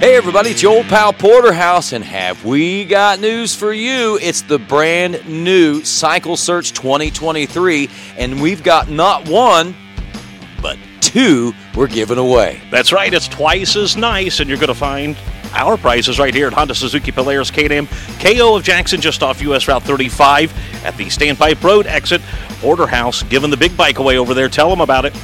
Hey everybody, it's your old pal Porterhouse, and have we got news for you? It's the brand new Cycle Search 2023, and we've got not one, but two we're giving away. That's right, it's twice as nice, and you're going to find our prices right here at Honda Suzuki Polaris Can-Am Kayo of Jackson, just off US Route 35 at the Standpipe Road exit. Porterhouse giving the big bike away over there. Tell them about it.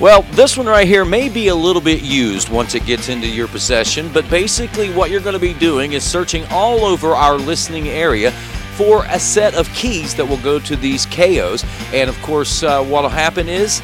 Well, this one right here may be a little bit used once it gets into your possession, but basically what you're going to be doing is searching all over our listening area for a set of keys that will go to these Kayos. And of course, uh, what will happen is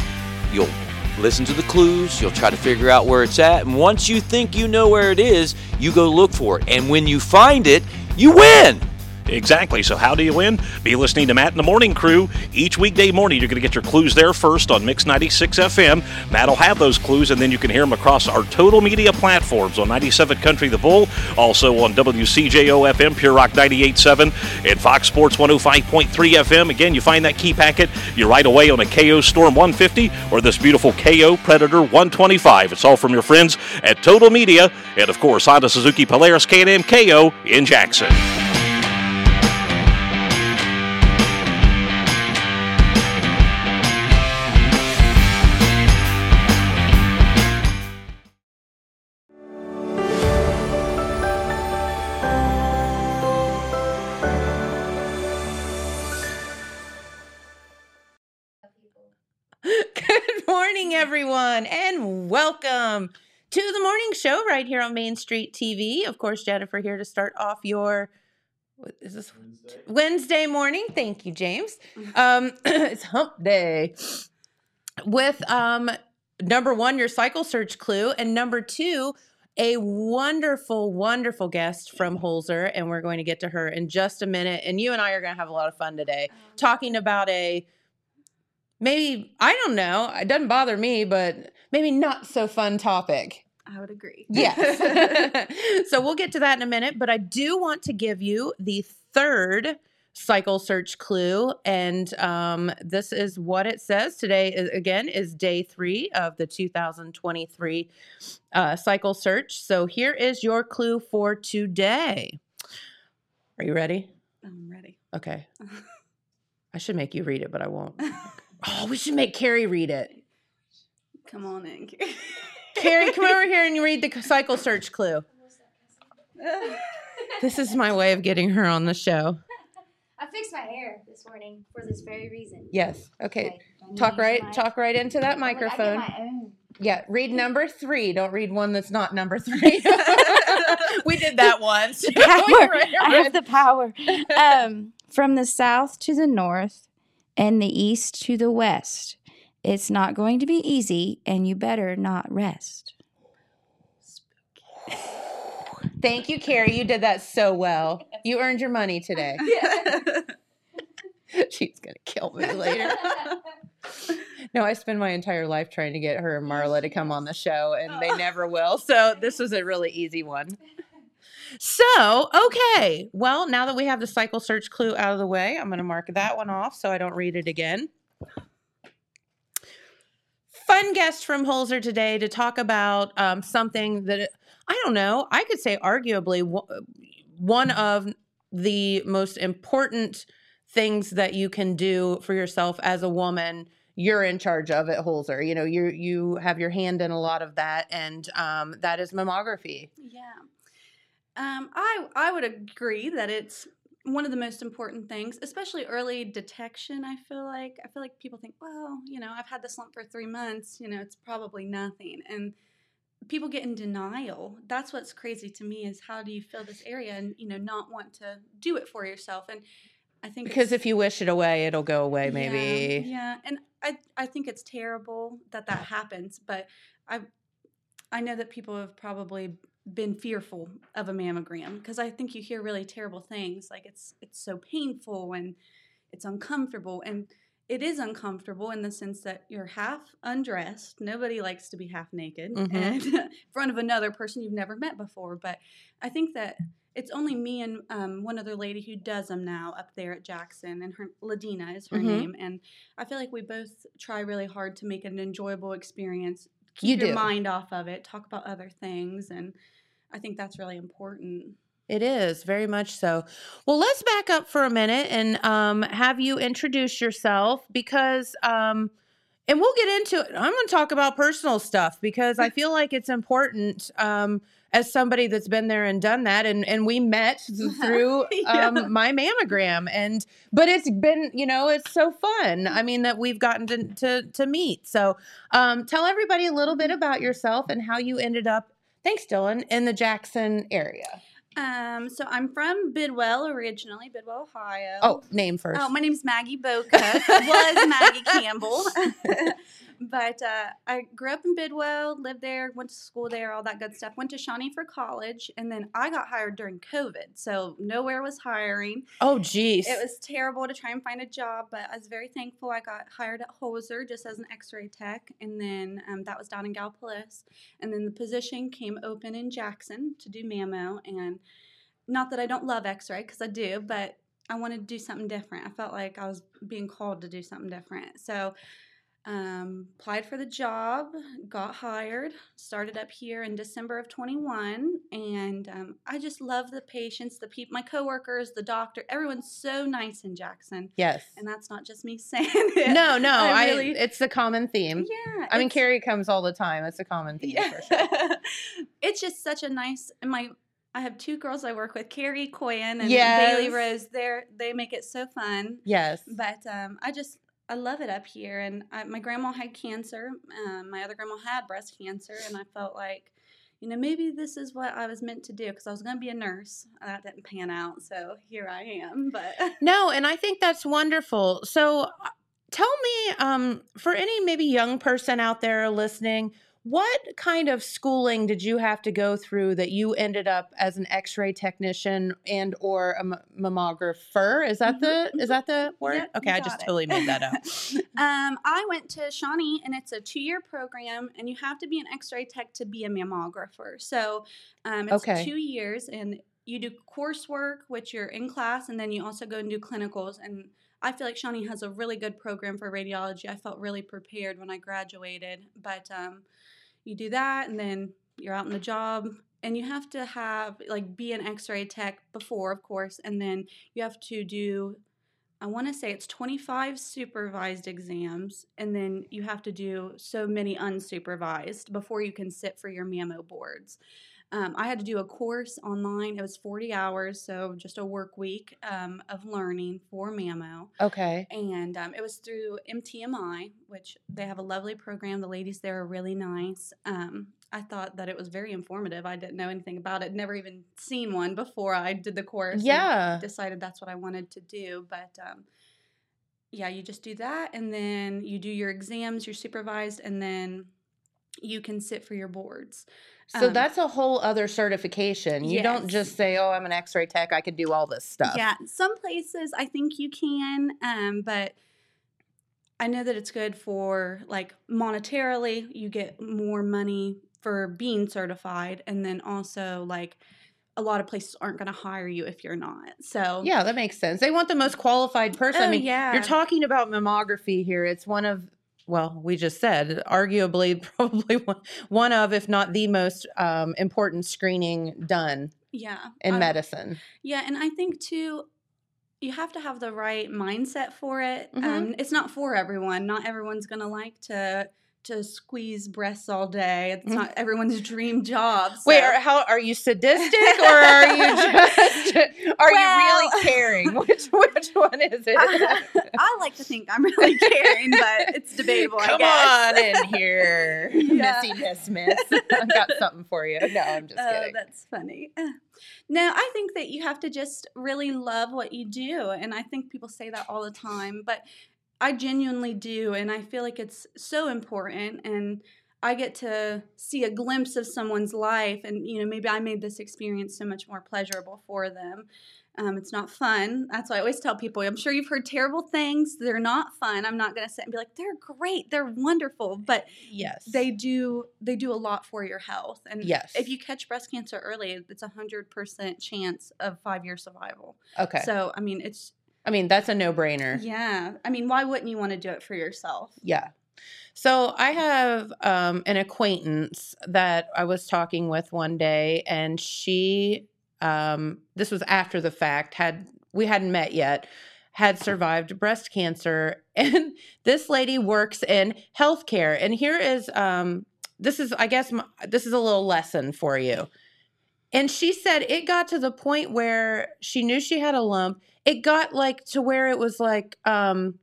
you'll listen to the clues, you'll try to figure out where it's at, and once you think you know where it is, you go look for it. And when you find it, you win! Exactly. So, how do you win? Be listening to Matt and the Morning Crew each weekday morning. You're going to get your clues there first on Mix 96 FM. Matt will have those clues, and then you can hear them across our total media platforms on 97 Country The Bull, also on WCJO FM, Pure Rock 98.7, and Fox Sports 105.3 FM. Again, you find that key packet, you're right away on a Kayo Storm 150 or this beautiful Kayo Predator 125. It's all from your friends at Total Media, and of course, Honda Suzuki Polaris Can-Am Kayo in Jackson. Welcome to the morning show right here on Main Street TV. Of course, Jennifer here to start off your. What is this Wednesday, Wednesday morning? Thank you, James. Um, it's Hump Day with um number one your cycle search clue, and number two a wonderful, wonderful guest from Holzer, and we're going to get to her in just a minute. And you and I are going to have a lot of fun today talking about a maybe I don't know. It doesn't bother me, but maybe not so fun topic. I would agree. Yes. so we'll get to that in a minute, but I do want to give you the third cycle search clue, and um, this is what it says. Today, is, again, is day three of the 2023 uh, cycle search. So here is your clue for today. Are you ready? I'm ready. Okay. I should make you read it, but I won't. Oh, we should make Carrie read it. Come on in. Carrie, come over here and read the cycle search clue. This is my way of getting her on the show. I fixed my hair this morning for this very reason. Yes. Okay. Okay, do I need Talk right my- talk right into that I get microphone. my own. Yeah, read number 3. Don't read one that's not number 3. we did that once. Power. I have the power. Um, from the south to the north and the east to the west. It's not going to be easy, and you better not rest. Thank you, Carrie. You did that so well. You earned your money today. She's going to kill me later. No, I spend my entire life trying to get her and Marla to come on the show, and they never will. So this was a really easy one. So, okay. Well, now that we have the cycle search clue out of the way, I'm going to mark that one off so I don't read it again. Fun guest from Holzer today to talk about um, something that I don't know. I could say arguably one of the most important things that you can do for yourself as a woman you're in charge of at Holzer. You know, you you have your hand in a lot of that, and um, that is mammography. Yeah. Um, I I would agree that it's one of the most important things, especially early detection. I feel like I feel like people think, well, you know, I've had this lump for three months. You know, it's probably nothing, and people get in denial. That's what's crazy to me is how do you feel this area and you know not want to do it for yourself and. I think Because if you wish it away, it'll go away. Yeah, Maybe. Yeah, and I I think it's terrible that that happens, but I I know that people have probably been fearful of a mammogram because I think you hear really terrible things like it's it's so painful and it's uncomfortable and it is uncomfortable in the sense that you're half undressed. Nobody likes to be half naked Mhm. and in front of another person you've never met before. But I think that it's only me and um, one other lady who does them now up there at Jackson, and her Ladina is her Mhm. name. And I feel like we both try really hard to make it an enjoyable experience. Keep You your do. mind off of it. Talk about other things, and I think that's really important. It is very much so. Well, let's back up for a minute and um, have you introduce yourself because, um, and we'll get into it. I'm going to talk about personal stuff because I feel like it's important um, as somebody that's been there and done that. And and we met through Yeah. um, my mammogram, and but it's been you know it's so fun. I mean that we've gotten to to, to meet. So um, tell everybody a little bit about yourself and how you ended up. Thanks, Dylan, in the Jackson area. Um, so I'm from Bidwell originally, Bidwell, Ohio. Oh, name first. Oh, my name's Maggie Boca. was Maggie Campbell. but uh, I grew up in Bidwell, lived there, went to school there, all that good stuff. Went to Shawnee for college, and then I got hired during COVID, so nowhere was hiring. oh, geez. It was terrible to try and find a job, but I was very thankful. I got hired at Holzer just as an X-ray tech, and then um, that was down in Gallipolis. And then the position came open in Jackson to do mammo, and not that I don't love X-ray because I do, but I wanted to do something different. I felt like I was being called to do something different, so. Um, applied for the job, got hired, started up here in December of 21, and um, I just love the patients, the people, my coworkers, the doctor. Everyone's so nice in Jackson, yes. and that's not just me saying it. No, no. I, I it's a common theme. yeah. I mean, Carrie comes all the time. It's a common theme yeah. for sure. it's just such a nice and my. I have two girls I work with, Carrie Coyen and Yes. Bailey Rose. They're they make it so fun. Yes. But um, I just I love it up here. And I, my grandma had cancer. Um, my other grandma had breast cancer, and I felt like, you know, maybe this is what I was meant to do because I was going to be a nurse. That didn't pan out, so here I am. But No, and I think that's wonderful. So uh, tell me, um, for any maybe young person out there listening, what kind of schooling did you have to go through that you ended up as an X-ray technician and or a m- mammographer? Is that the is that the word? Yep, okay, I just it. totally made that up. um, I went to Shawnee, and it's a two-year program, and you have to be an X-ray tech to be a mammographer. So um, it's Okay. two years, and you do coursework, which you're in class, and then you also go and do clinicals. And I feel like Shawnee has a really good program for radiology. I felt really prepared when I graduated, but um, you do that, and then you're out in the job. And you have to have like be an X-ray tech before, of course, and then you have to do I want to say it's 25 supervised exams, and then you have to do so many unsupervised before you can sit for your mammo boards. Um, I had to do a course online. It was 40 hours, so just a work week um, of learning for mammo. Okay. And um, it was through MTMI, which they have a lovely program. The ladies there are really nice. Um, I thought that it was very informative. I didn't know anything about it, never even seen one before I did the course. Yeah. decided that's what I wanted to do. But um, yeah, you just do that, and then you do your exams, you're supervised, and then you can sit for your boards. So Um, that's a whole other certification. You don't just say, "Oh, I'm an X-ray tech. I can do all this stuff." Yeah, some places I think you can, um, but I know that it's good for like monetarily, you get more money for being certified, and then also like a lot of places aren't going to hire you if you're not. So Yeah, that makes sense. They want the most qualified person. I Oh, mean, yeah. you're talking about mammography here. It's one of, well, we just said, arguably, probably one, one of, if not the most um, important screening done yeah, in I- medicine. Yeah, and I think too, you have to have the right mindset for it. Mhm. Um, it's not for everyone. Not everyone's gonna like to to squeeze breasts all day. It's Mhm. not everyone's dream job. Wait, are, how are you sadistic or are you just are you really caring? Which which one is it? I like to think I'm really caring, but it's debatable. Come I on in here, Yeah. Missy Miss Miss. I got something for you. No, I'm just Oh, kidding. that's funny. No, I think that you have to just really love what you do. And I think people say that all the time, but I genuinely do. And I feel like it's so important. And I get to see a glimpse of someone's life, and you know, maybe I made this experience so much more pleasurable for them. Um, it's not fun. That's why I always tell people. I'm sure you've heard terrible things. They're not fun. I'm not going to sit and be like, they're great, they're wonderful, but Yes. they do they do a lot for your health. And Yes. if you catch breast cancer early, it's a hundred percent chance of five year survival. Okay. So I mean, it's I mean, that's a no-brainer. yeah. I mean, why wouldn't you want to do it for yourself? Yeah. So I have um, an acquaintance that I was talking with one day, and she, um, this was after the fact, had we hadn't met yet, had survived breast cancer, and this lady works in healthcare. And here is, um, this is, I guess, m this is a little lesson for you. And she said it got to the point where she knew she had a lump. It got like to where it was like, um,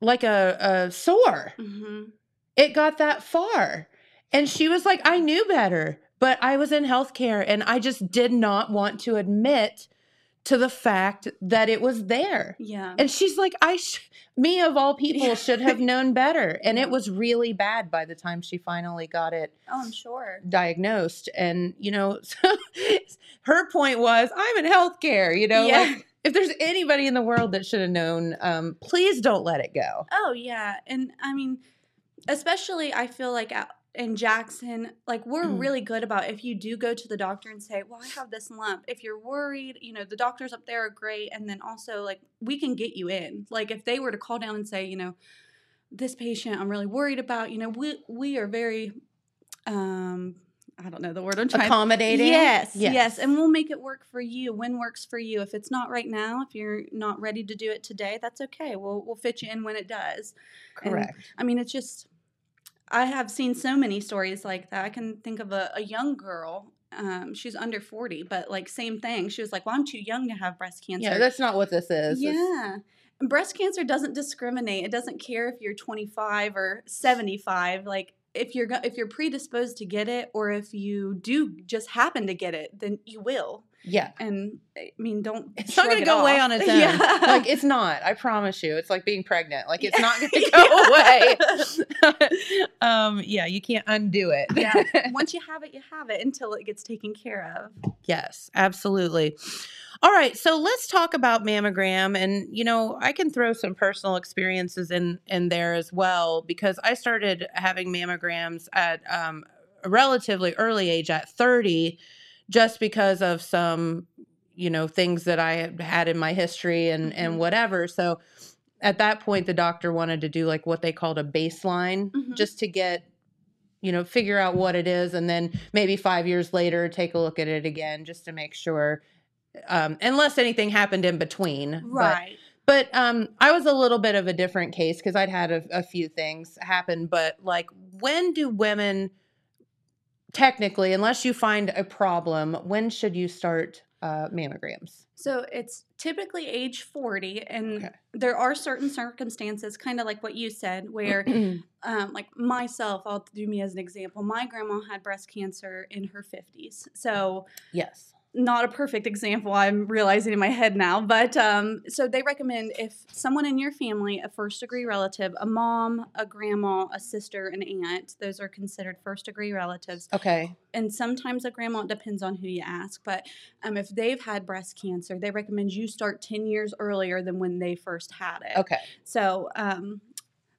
like a, a sore. Mm-hmm. It got that far. And she was like, I knew better, but I was in healthcare and I just did not want to admit to the fact that it was there. Yeah. And she's like, I, sh- me of all people, should have known better. And it was really bad by the time she finally got it oh, I'm sure. diagnosed. And, you know, so her point was, I'm in healthcare, you know, Yeah. like if there's anybody in the world that should have known, um, please don't let it go. Oh yeah, and I mean, especially I feel like in Jackson, like we're Mm. really good about if you do go to the doctor and say, "Well, I have this lump." If you're worried, you know, the doctors up there are great, and then also like we can get you in. Like if they were to call down and say, you know, this patient I'm really worried about, you know, we we are very um I don't know the word I'm trying Accommodating. Yes, yes, and we'll make it work for you. When works for you. If it's not right now, if you're not ready to do it today, that's okay. We'll we'll fit you in when it does. And, correct. I mean, it's just I have seen so many stories like that. I can think of a, a young girl. Um, she's under forty, but like same thing. She was like, "Well, I'm too young to have breast cancer." Yeah, that's not what this is. Yeah. And breast cancer doesn't discriminate. It doesn't care if you're 25 or 75. Like if you're if you're predisposed to get it or if you do just happen to get it, then you will. Yeah. And I mean, don't It's not going to go away on its own. Yeah. Like it's not. I promise you. It's like being pregnant. Like it's Yeah. not going to go away. um, yeah, you can't undo it. yeah. Once you have it, you have it until it gets taken care of. Yes, absolutely. All right, so let's talk about mammogram and you know, I can throw some personal experiences in in there as well because I started having mammograms at um, a relatively early age at 30 just because of some you know, things that I had in my history and and Mhm. whatever. So at that point the doctor wanted to do like what they called a baseline Mhm. just to get you know figure out what it is and then maybe five years later take a look at it again just to make sure um, unless anything happened in between But- Right. but, um, i was a little bit of a different case because i'd had a, a few things happen but like when do women technically unless you find a problem when should you start uh, mammograms So it's typically age 40, and Okay. there are certain circumstances, kind of like what you said, where, um, like myself, I'll do me as an example. My grandma had breast cancer in her 50s. So, yes not a perfect example, I'm realizing in my head now, but um, so they recommend if someone in your family, a first degree relative, a mom, a grandma, a sister, an aunt, those are considered first degree relatives. Okay. And sometimes a grandma it depends on who you ask but um, if they've had breast cancer they recommend you start 10 years earlier than when they first had it. Okay. So um,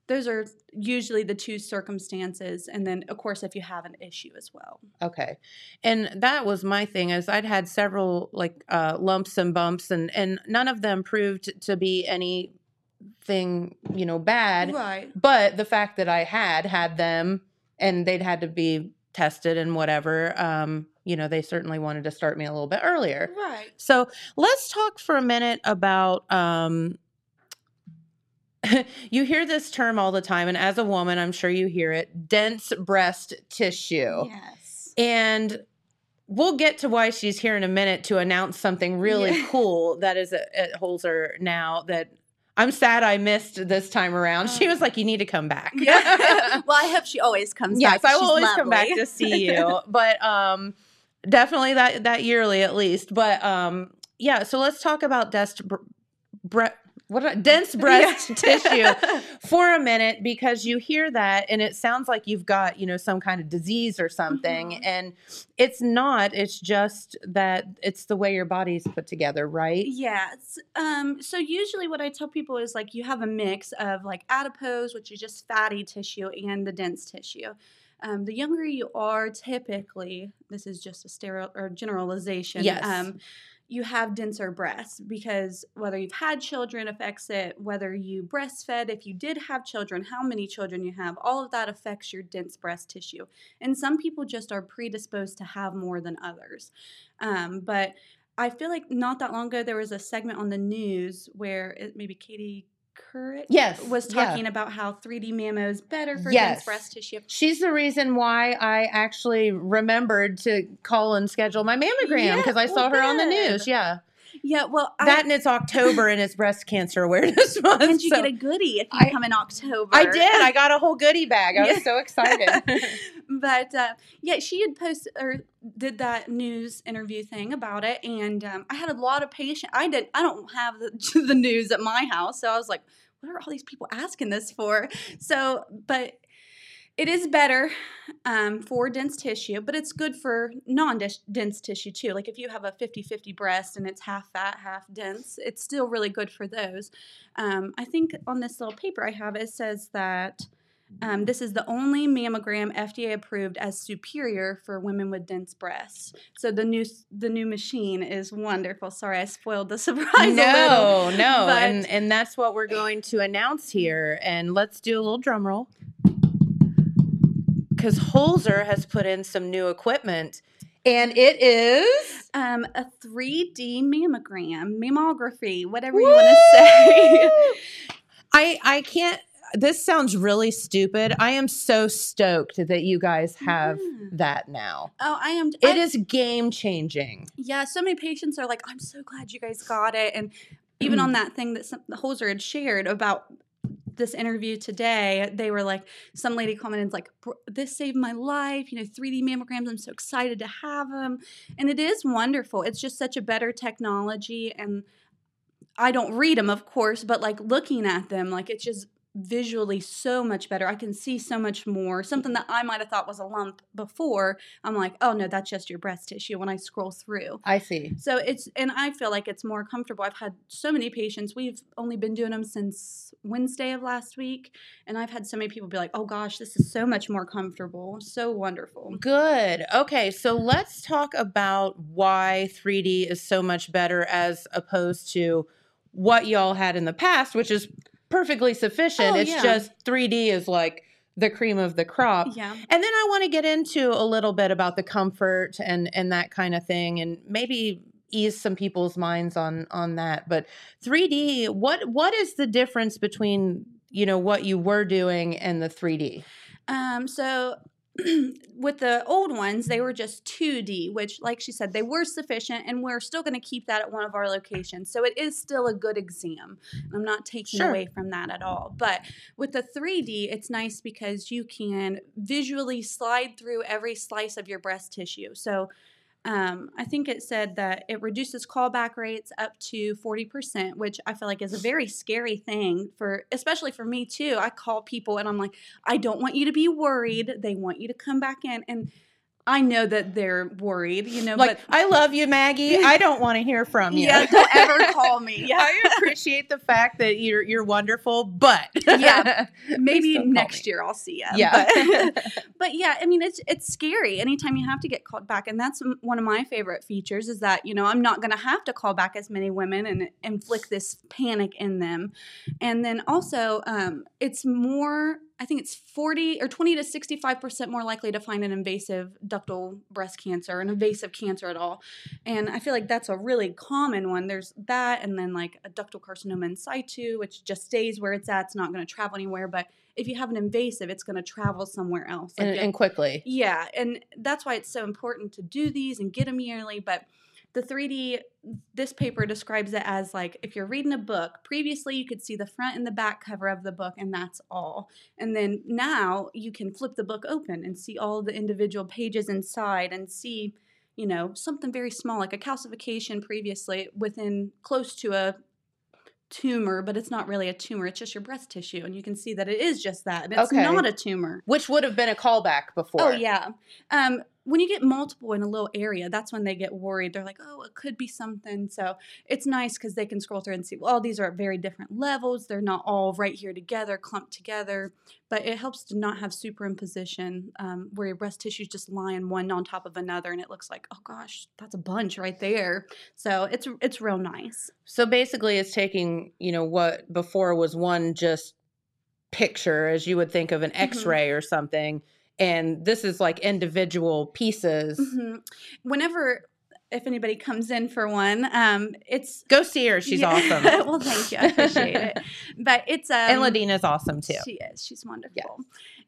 those are usually the two circumstances and then of course if you have an issue as well Okay. And that was my thing is I'd had several like uh lumps and bumps and and none of them proved to be anything, you know, bad. right But the fact that I had had them and they'd had to be tested and whatever, um, you know, they certainly wanted to start me a little bit earlier. right So let's talk for a minute about um you hear this term all the time, and as a woman, I'm sure you hear it dense breast tissue. yes And we'll get to why she's here in a minute to announce something really Yeah. cool that is at, Holzer now that I'm sad I missed this time around. she was like, You need to come back. yeah well i hope she always comes back. yes, back I will always come back to see you. But um definitely that that yearly at least. But um yeah, so let's talk about dest bre- what a dense breast tissue for a minute because you hear that and it sounds like you've got you know some kind of disease or something Mhm. and it's not it's just that it's the way your body's put together right Yeah. it's, Um, so usually what I tell people is like you have a mix of like adipose, which is just fatty tissue, and the dense tissue. Um, the younger you are, typically, this is just a sterile or generalization. Yes. Um, you have denser breasts because whether you've had children affects it, whether you breastfed, if you did have children, how many children you have, all of that affects your dense breast tissue. And some people just are predisposed to have more than others. Um, but I feel like not that long ago there was a segment on the news where it, maybe Katie Couric Yes, was yeah. talking about how 3D mammo is better for Yes. dense breast tissue. She's the reason why I actually remembered to call and schedule my mammogram Yeah, because I saw well, her on the news. Yeah. Yeah, well, that I, and it's October and it's breast cancer awareness month. and you so- get a goodie if you I- come in October. I did. I got a whole goodie bag. I Yeah. was so excited. but uh, yeah, she had posted or did that news interview thing about it, and um, I had a lot of patients. I did. I don't have the, the news at my house, so I was like, "What are all these people asking this for?" So, but it is better um, for dense tissue, but it's good for non-dense tissue too. Like if you have a 50-50 breast and it's half fat, half dense, it's still really good for those. Um, I think on this little paper I have, it says that. Um, this is the only mammogram FDA approved as superior for women with dense breasts. So the new the new machine is wonderful. Sorry, I spoiled the surprise. a little, no, no, and and that's what we're going to announce here. And let's do a little drum roll because Holzer has put in some new equipment, and it is um, a 3D mammogram, mammography, whatever you want to say. I I can't. This sounds really stupid. I am so stoked that you guys have Yeah. that now. Oh, I am. It I- is game changing. Yeah, so many patients are like, "I'm so glad you guys got it," and even on that thing that some, Holzer had shared about this interview today, they were like, some lady commented like, "This saved my life." You know, 3D mammograms. I'm so excited to have them, and it is wonderful. It's just such a better technology, and I don't read them, of course, but like looking at them, like it's just visually so much better. I can see so much more. Something that I might have thought was a lump before, I'm like, oh no, that's just your breast tissue when I scroll through. I see. So it's, and I feel like it's more comfortable. I've had so many patients. We've only been doing them since Wednesday of last week. And I've had so many people be like, oh gosh, this is so much more comfortable. So wonderful. Good. Okay, so let's talk about why 3D is so much better as opposed to what y'all had in the past, which is perfectly sufficient. Oh, it's yeah. just 3D is like the cream of the crop. Yeah. And then I want to get into a little bit about the comfort and and that kind of thing and maybe ease some people's minds on on that. But 3D, what what is the difference between, you know, what you were doing and the 3D? Um, so with the old ones, they were just 2D, which, like she said, they were sufficient, and we're still going to keep that at one of our locations. So it is still a good exam. I'm not taking Sure. away from that at all. But with the 3D, it's nice because you can visually slide through every slice of your breast tissue. So um, I think it said that it reduces callback rates up to 40%, which I feel like is a very scary thing for, especially for me too. I call people and I'm like, I don't want you to be worried. They want you to come back in. And I know that they're worried, you know, Like, but I love you, Maggie. I don't want to hear from you. yeah, don't ever call me. Yeah. I appreciate the fact that you're you're wonderful, but Yeah, Maybe next year I'll see you. Yeah. But, but yeah, I mean, it's it's scary anytime you have to get called back, and that's one of my favorite features is that you know I'm not going to have to call back as many women and inflict this panic in them, and then also um, it's more. I think it's 40 or 20 to 65 percent more likely to find an invasive ductal breast cancer, an invasive cancer at all, and I feel like that's a really common one. There's that, and then like a ductal carcinoma in situ, which just stays where it's at. It's not going to travel anywhere. But if you have an invasive, it's going to travel somewhere else. Like and, it- and quickly. yeah, and that's why it's so important to do these and get them yearly. But the 3D, this paper describes it as like if you're reading a book, previously you could see the front and the back cover of the book, and that's all. And then now you can flip the book open and see all the individual pages inside and see, you know, something very small like a calcification previously within close to a tumor, but it's not really a tumor. It's just your breast tissue, and you can see that it is just that. It's Okay. not a tumor. Which would have been a callback before. Oh yeah. Um, when you get multiple in a little area, that's when they get worried. They're like, "Oh, it could be something." So it's nice because they can scroll through and see. Well, these are at very different levels. They're not all right here together, clumped together. But it helps to not have superimposition um, where your breast tissues is just lying one on top of another, and it looks like, "Oh gosh, that's a bunch right there." So it's it's real nice. So basically, it's taking, you know, what before was one just picture, as you would think of an Mhm. x ray or something. And this is like individual pieces. hmm Whenever, if anybody comes in for one, um, it's Go see her. She's Yeah. awesome. well, thank you. I appreciate it. But it's um, and Ladina's awesome too. She is. She's wonderful.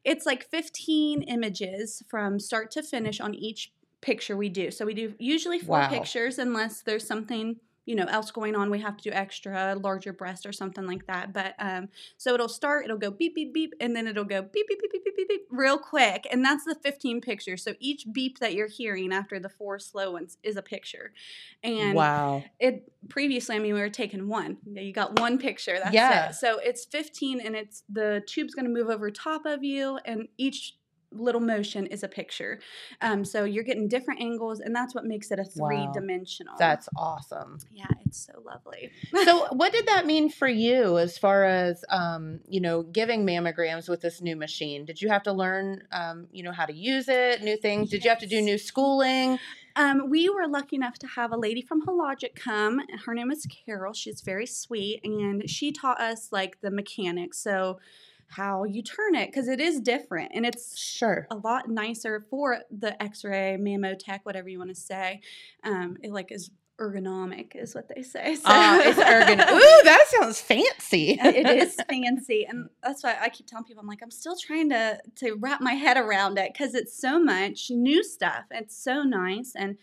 It's like 15 images from start to finish on each picture we do. So we do usually four Wow. pictures unless there's something you know else going on we have to do extra larger breast or something like that but um so it'll start it'll go beep beep beep and then it'll go beep beep beep beep beep beep, beep real quick and that's the 15 pictures so each beep that you're hearing after the four slow ones is a picture and wow. it previously i mean we were taking one Yeah, you got one picture that's Yeah. it so it's 15 and it's the tube's going to move over top of you and each little motion is a picture um, so you're getting different angles and that's what makes it a Wow. three-dimensional That's awesome. yeah it's so lovely so what did that mean for you as far as um, you know giving mammograms with this new machine did you have to learn um, you know how to use it new things did you have to do new schooling Um, we were lucky enough to have a lady from Hologic come. Her name is Carol. She's very sweet, and she taught us like the mechanics. So, how you turn it because it is different, and it's sure a lot nicer for the X-ray, mammotech, whatever you want to say. Um, it like is ergonomic, is what they say. So Ah, it's ergon ooh that sounds fancy it is fancy, and that's why I keep telling people I'm like I'm still trying to to wrap my head around it because it's so much new stuff. It's so nice, and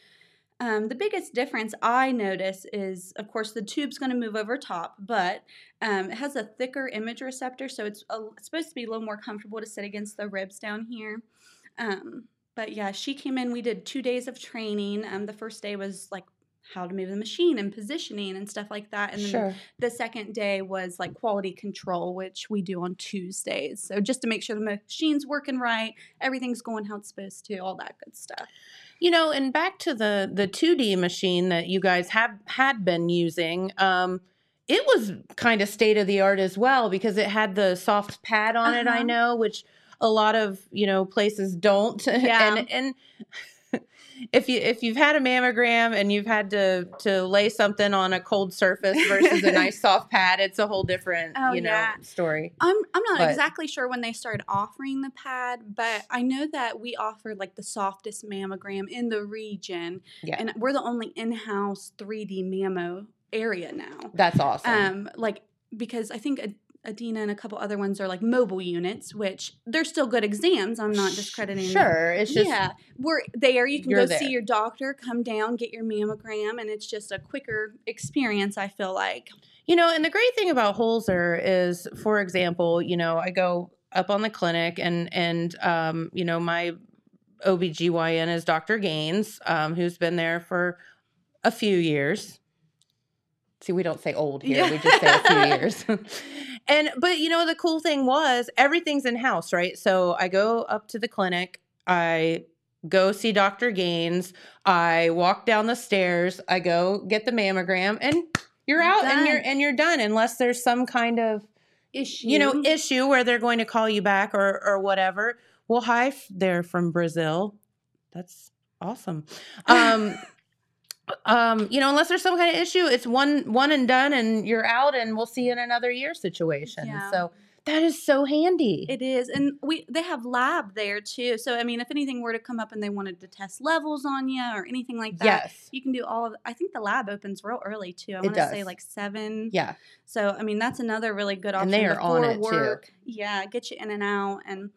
um, the biggest difference I notice is, of course, the tube's going to move over top, but um, it has a thicker image receptor, so it's, a, it's supposed to be a little more comfortable to sit against the ribs down here. Um, but yeah, she came in. We did two days of training. Um, the first day was like how to move the machine and positioning and stuff like that, and then sure the second day was like quality control, which we do on Tuesdays. So just to make sure the machine's working right, everything's going how it's supposed to, all that good stuff. You know, and back to the the 2D machine that you guys have had been using, um, it was kind of state of the art as well because it had the soft pad on it. I Uh-huh. know, which a lot of you know places don't. Yeah. and and if you if you've had a mammogram and you've had to to lay something on a cold surface versus a nice soft pad, it's a whole different Oh, you know yeah. story. I'm I'm not But- exactly sure when they started offering the pad, but I know that we offer like the softest mammogram in the region, Yeah, and we're the only in-house 3D mammo area now. that's awesome. Um, like because I think Ad- Adena and a couple other ones are like mobile units, which they're still good exams. I'm not discrediting. Sure, it's just yeah, we're there. You can go there. see your doctor, come down, get your mammogram, and it's just a quicker experience. I feel like. You know, and the great thing about Holzer is, for example, you know, I go up on the clinic and and um, you know, my OBGYN is Dr. Gaines, um, who's been there for a few years. See, we don't say old here. We just say a few years. and but you know, the cool thing was everything's in house, right? So I go up to the clinic, I go see Dr. Gaines, I walk down the stairs, I go get the mammogram, and you're out and you're and you're done unless there's some kind of Issue. you know issue where they're going to call you back or or whatever. Well, hi there from Brazil. That's awesome. Um um you know unless there's some kind of issue it's one one and done and you're out and we'll see you in another year situation Yeah. so that is so handy It is, and we they have lab there too. So I mean, if anything were to come up and they wanted to test levels on you or anything like that, yes you can do all of. I think the lab opens real early too. I want to say like seven. yeah So I mean, that's another really good option. And they are on it, too. Yeah, get you in and out, and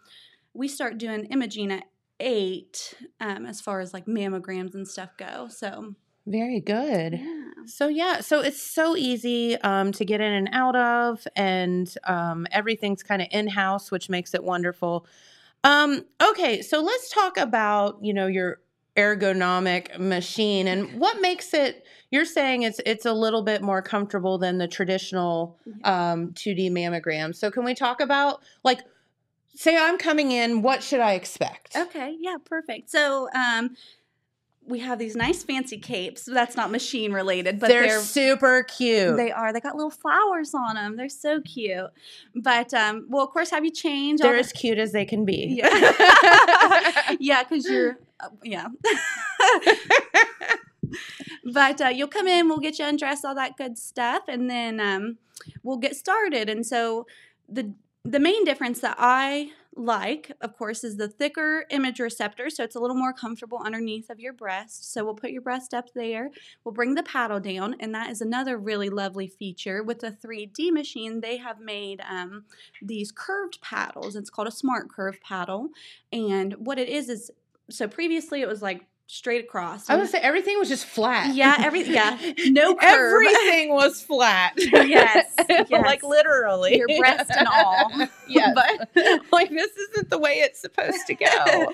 we start doing imaging at eight, um, as far as like mammograms and stuff go. So very good yeah. So yeah, so it's so easy um, to get in and out of, and um, everything's kind of in house, which makes it wonderful. Um, okay, so let's talk about you know your ergonomic machine. And what makes it? You're saying it's it's a little bit more comfortable than the traditional um, 2D mammogram. So can we talk about like, say I'm coming in, what should I expect? Okay, yeah, perfect. So, um, we have these nice fancy capes. That's not machine related, but they're, they're, super cute. they are. They got little flowers on them. They're so cute. But um, we'll of course have you change. all They're the- as cute as they can be. Yeah. yeah, because you're, uh, yeah. but uh, you'll come in, we'll get you undressed, all that good stuff, and then um, we'll get started. And so the the main difference that I like, of course, is the thicker image receptor, so it's a little more comfortable underneath of your breast. So we'll put your breast up there. We'll bring the paddle down, and that is another really lovely feature with the 3D machine. They have made um, these curved paddles. It's called a smart curve paddle, and what it is is so previously it was like straight across. I would say everything was just flat. Yeah, every- yeah, no curve. Everything was flat. Yes, like literally. your breast and all. Yeah, But like this isn't the way it's supposed to go.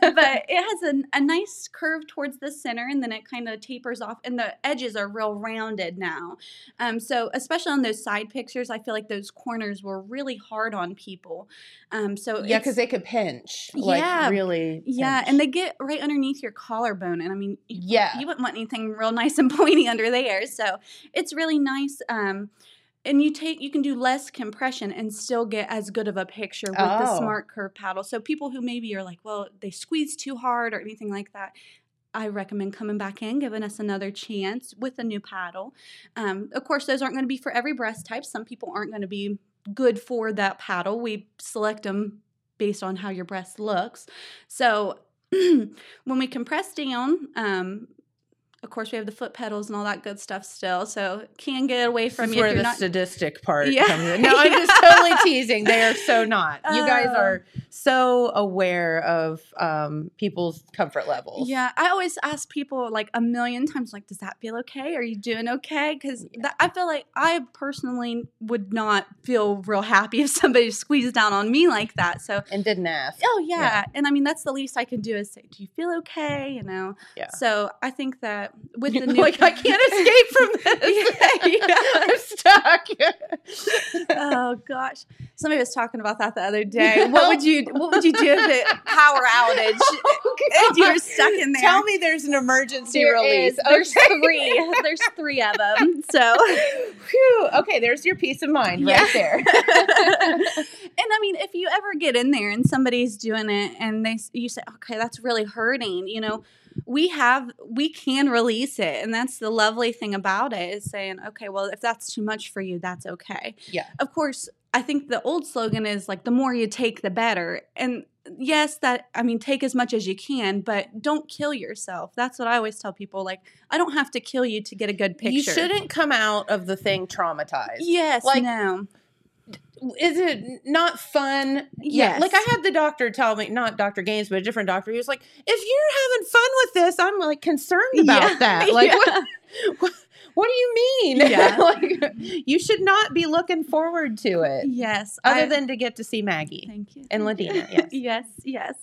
but it has a, a nice curve towards the center and then it kind of tapers off and the edges are real rounded now um, so especially on those side pictures i feel like those corners were really hard on people um, so yeah, because they could pinch. Like Yeah. really. yeah and they get right underneath your collarbone and i mean you, Yeah. you wouldn't want anything real nice and pointy under there so it's really nice um, and you take you can do less compression and still get as good of a picture with the Oh. smart curve paddle so people who maybe are like well they squeeze too hard or anything like that I recommend coming back in, giving us another chance with a new paddle. Um, of course, those aren't going to be for every breast type. Some people aren't going to be good for that paddle. We select them based on how your breast looks. So when we compress down, um, of course, we have the foot pedals and all that good stuff still. So can get away from is you where you're the not. sadistic part Yeah. comes in. No, I'm just totally teasing. They are so not. You guys Oh. are so aware of um, people's comfort levels. Yeah, I always ask people like a million times, like, does that feel okay? Are you doing okay? Because I feel like I personally would not feel real happy if somebody squeezed down on me like that. So, And didn't ask. oh yeah, Yeah. and I mean that's the least I can do is say, do you feel okay? You know. Yeah. So I think that with the new, like I can't escape from this. I'm stuck. oh gosh, somebody was talking about that the other day. What would you What would you do if it power oh, outage and you're stuck in there? Tell me there's an emergency There release. is. There's Okay. three. There's three of them. So, Phew. Okay, there's your peace of mind Yeah. right there. and I mean, if you ever get in there and somebody's doing it, and they you say, "Okay, that's really hurting," you know, we have we can release it, and that's the lovely thing about it is saying, "Okay, well, if that's too much for you, that's okay." Yeah. Of course, I think the old slogan is like, "The more you take, the better," and yes that i mean take as much as you can but don't kill yourself that's what i always tell people like i don't have to kill you to get a good picture You shouldn't come out of the thing traumatized. yes Like, no Is it not fun? Yes. Like I had the doctor tell me, not Dr. Gaines, but a different doctor. He was like, if you're having fun with this, I'm like concerned about Yeah. that. Like, Yeah. what, what, what do you mean? Yeah. like, you should not be looking forward to it yes other I- than to get to see Maggie. Thank you. And. Ladina, yes. yes, yes.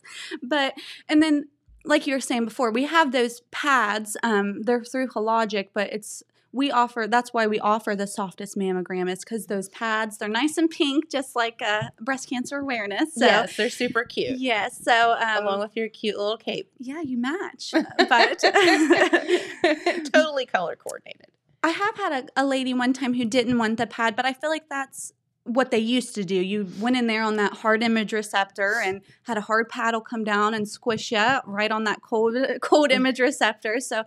But and then like you were saying before, we have those pads. Um, they're through Hologic, but it's we offer. That's why we offer the softest mammogram. Is because those pads they're nice and pink, just like uh, breast cancer awareness. So, yes, they're super cute. Yes. So um, Along with your cute little cape. yeah, you match. But totally color coordinated. I have had a, a lady one time who didn't want the pad, but I feel like that's what they used to do. You went in there on that hard image receptor and had a hard paddle come down and squish you right on that cold cold image receptor. So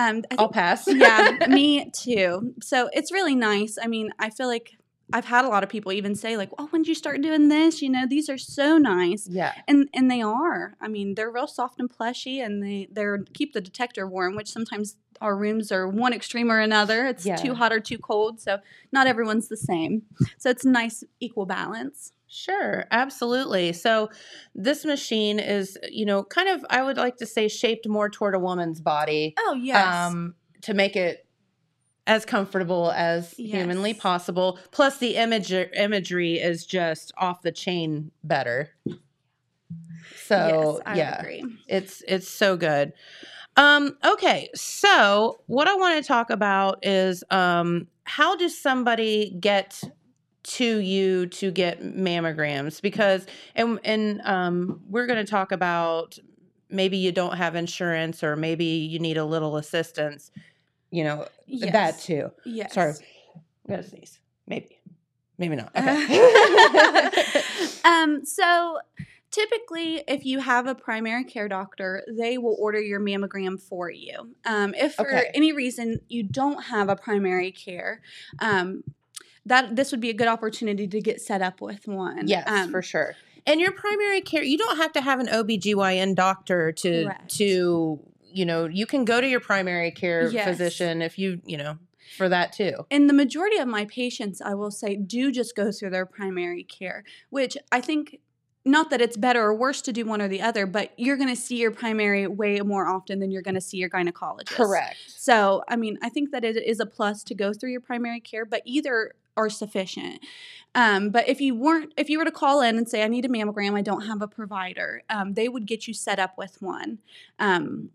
um, I I'll pass. yeah, me too. So it's really nice. I mean, I feel like I've had a lot of people even say like, "Oh, when did you start doing this? You know, these are so nice." Yeah. And and they are. I mean, they're real soft and plushy, and they they're keep the detector warm, which sometimes our rooms are one extreme or another. It's Yeah. too hot or too cold, so not everyone's the same. So it's nice equal balance. Sure, absolutely. So this machine is, you know, kind of I would like to say shaped more toward a woman's body Oh yes, um to make it as comfortable as humanly possible. Plus the image imagery is just off the chain better. So yes, I yeah, agree. it's it's so good. Um, okay, so what I want to talk about is um, how does somebody get to you to get mammograms? Because and and um, we're going to talk about maybe you don't have insurance or maybe you need a little assistance. You know that too. Yes. Sorry, I'm gonna sneeze. Maybe, maybe not. Okay. um, so typically, if you have a primary care doctor, they will order your mammogram for you. Um, if for Okay. any reason you don't have a primary care, um, that this would be a good opportunity to get set up with one. Yes, Um, for sure. And your primary care, you don't have to have an OBGYN doctor to Correct. to, you know, you can go to your primary care Yes. physician if you, you know, for that too. And the majority of my patients, I will say, do just go through their primary care, which I think not that it's better or worse to do one or the other, but you're going to see your primary way more often than you're going to see your gynecologist. Correct. So, I mean, I think that it is a plus to go through your primary care, but either are sufficient. Um, but if you weren't, if you were to call in and say, I need a mammogram, I don't have a provider, um, they would get you set up with one. Um,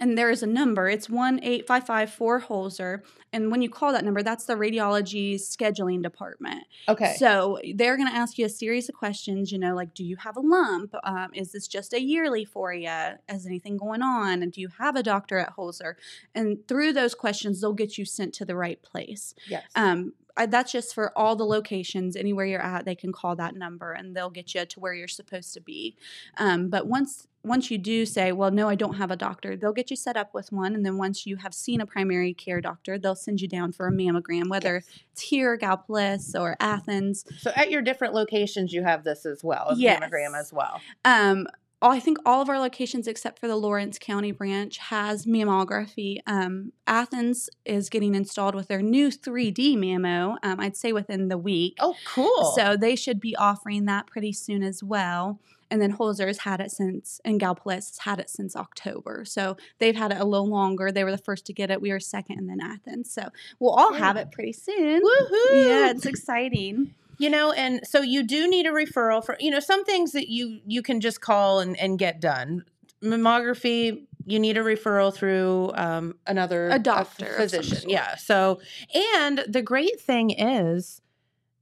and there is a number. It's one eight five five four Holzer, and when you call that number, that's the radiology scheduling department. Okay. So they're going to ask you a series of questions, you know, like, do you have a lump? Um, is this just a yearly for you? Is anything going on? And do you have a doctor at Holzer? And through those questions, they'll get you sent to the right place. yes. Um, I, that's just for all the locations. Anywhere you're at, they can call that number and they'll get you to where you're supposed to be. Um, but once once you do say, well, no, I don't have a doctor, they'll get you set up with one. And then once you have seen a primary care doctor, they'll send you down for a mammogram, whether it's here, Gallipolis, or Athens. so at your different locations, you have this as well, a Yes. mammogram as well. Um, I think all of our locations except for the Lawrence County branch has mammography. Um, Athens is getting installed with their new 3D mammo. Um, I'd say within the week. Oh, cool. So they should be offering that pretty soon as well. And then Holzer's had it since, and Gallipolis has had it since October. So they've had it a little longer. They were the first to get it. We were second, and then Athens. So we'll all have it pretty soon. Woohoo! Yeah, it's exciting. You know and so you do need a referral for you know some things that you you can just call and, and get done. Mammography you need a referral through um, another A doctor of some physician. yeah so and the great thing is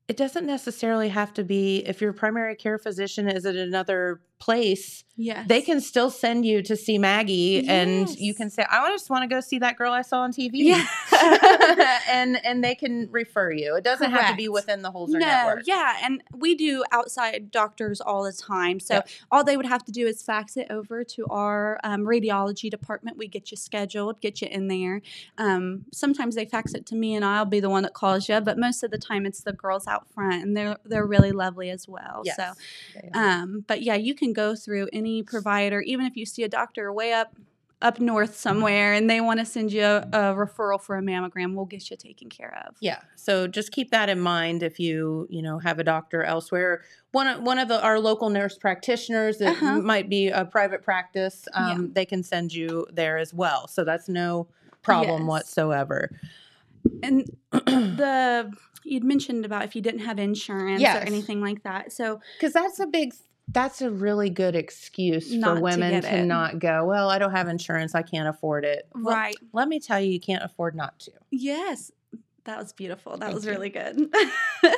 it doesn't necessarily have to be if your primary care physician is at another place Yes. they can still send you to see maggie and you can say i just want to go see that girl i saw on tv Yeah. and and they can refer you it doesn't have to be within the holzer no, network yeah, and we do outside doctors all the time. So Yeah. all they would have to do is fax it over to our um, radiology department. We get you scheduled, get you in there. Um, sometimes they fax it to me, and I'll be the one that calls you. But most of the time, it's the girls out front, and they're they're really lovely as well. yes. So, um, but yeah, you can go through any provider, even if you see a doctor way up up north somewhere, and they want to send you a, a referral for a mammogram. We'll get you taken care of. Yeah. So just keep that in mind if you, you know, have a doctor elsewhere. One of one of the, our local nurse practitioners that Uh-huh. might be a private practice, Yeah. um, they can send you there as well. So that's no problem Yes. whatsoever. And the you'd mentioned about if you didn't have insurance Yes. or anything like that. So Because that's a big, that's a really good excuse Not for women get to, not go. Well, I don't have insurance. I can't afford it. Well, right, let me tell you, you can't afford not to. yes, that was beautiful. That Thank was you. really good.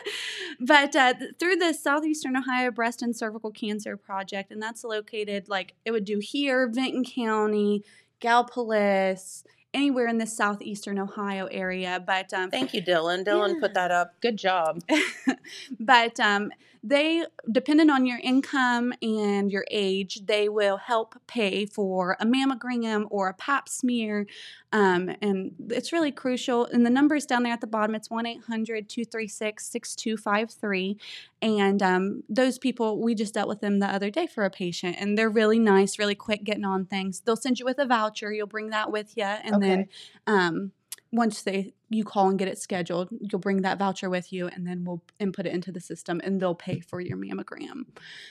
but uh, through the Southeastern Ohio Breast and Cervical Cancer Project, and that's located like it would do here, Vinton County, Gallipolis, anywhere in the southeastern Ohio area. But um, Thank you, Dylan. Dylan put that up. Good job. but um, they, depending on your income and your age, they will help pay for a mammogram or a pap smear. Um, and it's really crucial. And the number is down there at the bottom. It's 1 800 236 6253. And um, those people, we just dealt with them the other day for a patient, and they're really nice, really quick getting on things. They'll send you with a voucher. You'll bring that with you. And then um, once they you call and get it scheduled, you'll bring that voucher with you, and then we'll input it into the system, and they'll pay for your mammogram.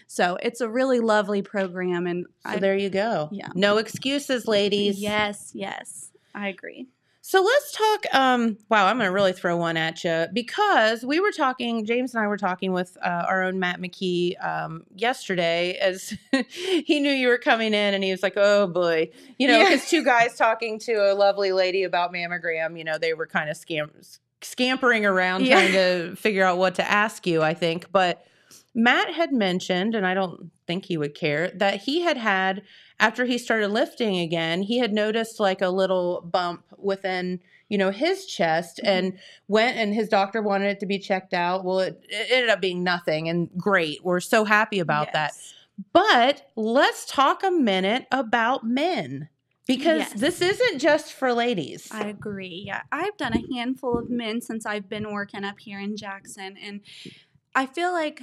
So it's a really lovely program, and So I, there you go. yeah. No excuses, ladies. yes, yes, I agree. So let's talk. Um, wow, I'm going to really throw one at you because we were talking. James and I were talking with uh, our own Matt McKee um, yesterday, as he knew you were coming in, and he was like, "Oh boy," you know, Yeah. because two guys talking to a lovely lady about mammogram. You know, they were kind of scam- scampering around Yeah. trying to figure out what to ask you. I think, but Matt had mentioned, and I don't think he would care, that he had had after he started lifting again, he had noticed like a little bump within, you know, his chest Mm-hmm. and went and his doctor wanted it to be checked out. Well, it, it ended up being nothing and great. We're so happy about that. But let's talk a minute about men because Yes. this isn't just for ladies. I agree. Yeah. I've done a handful of men since I've been working up here in Jackson and I feel like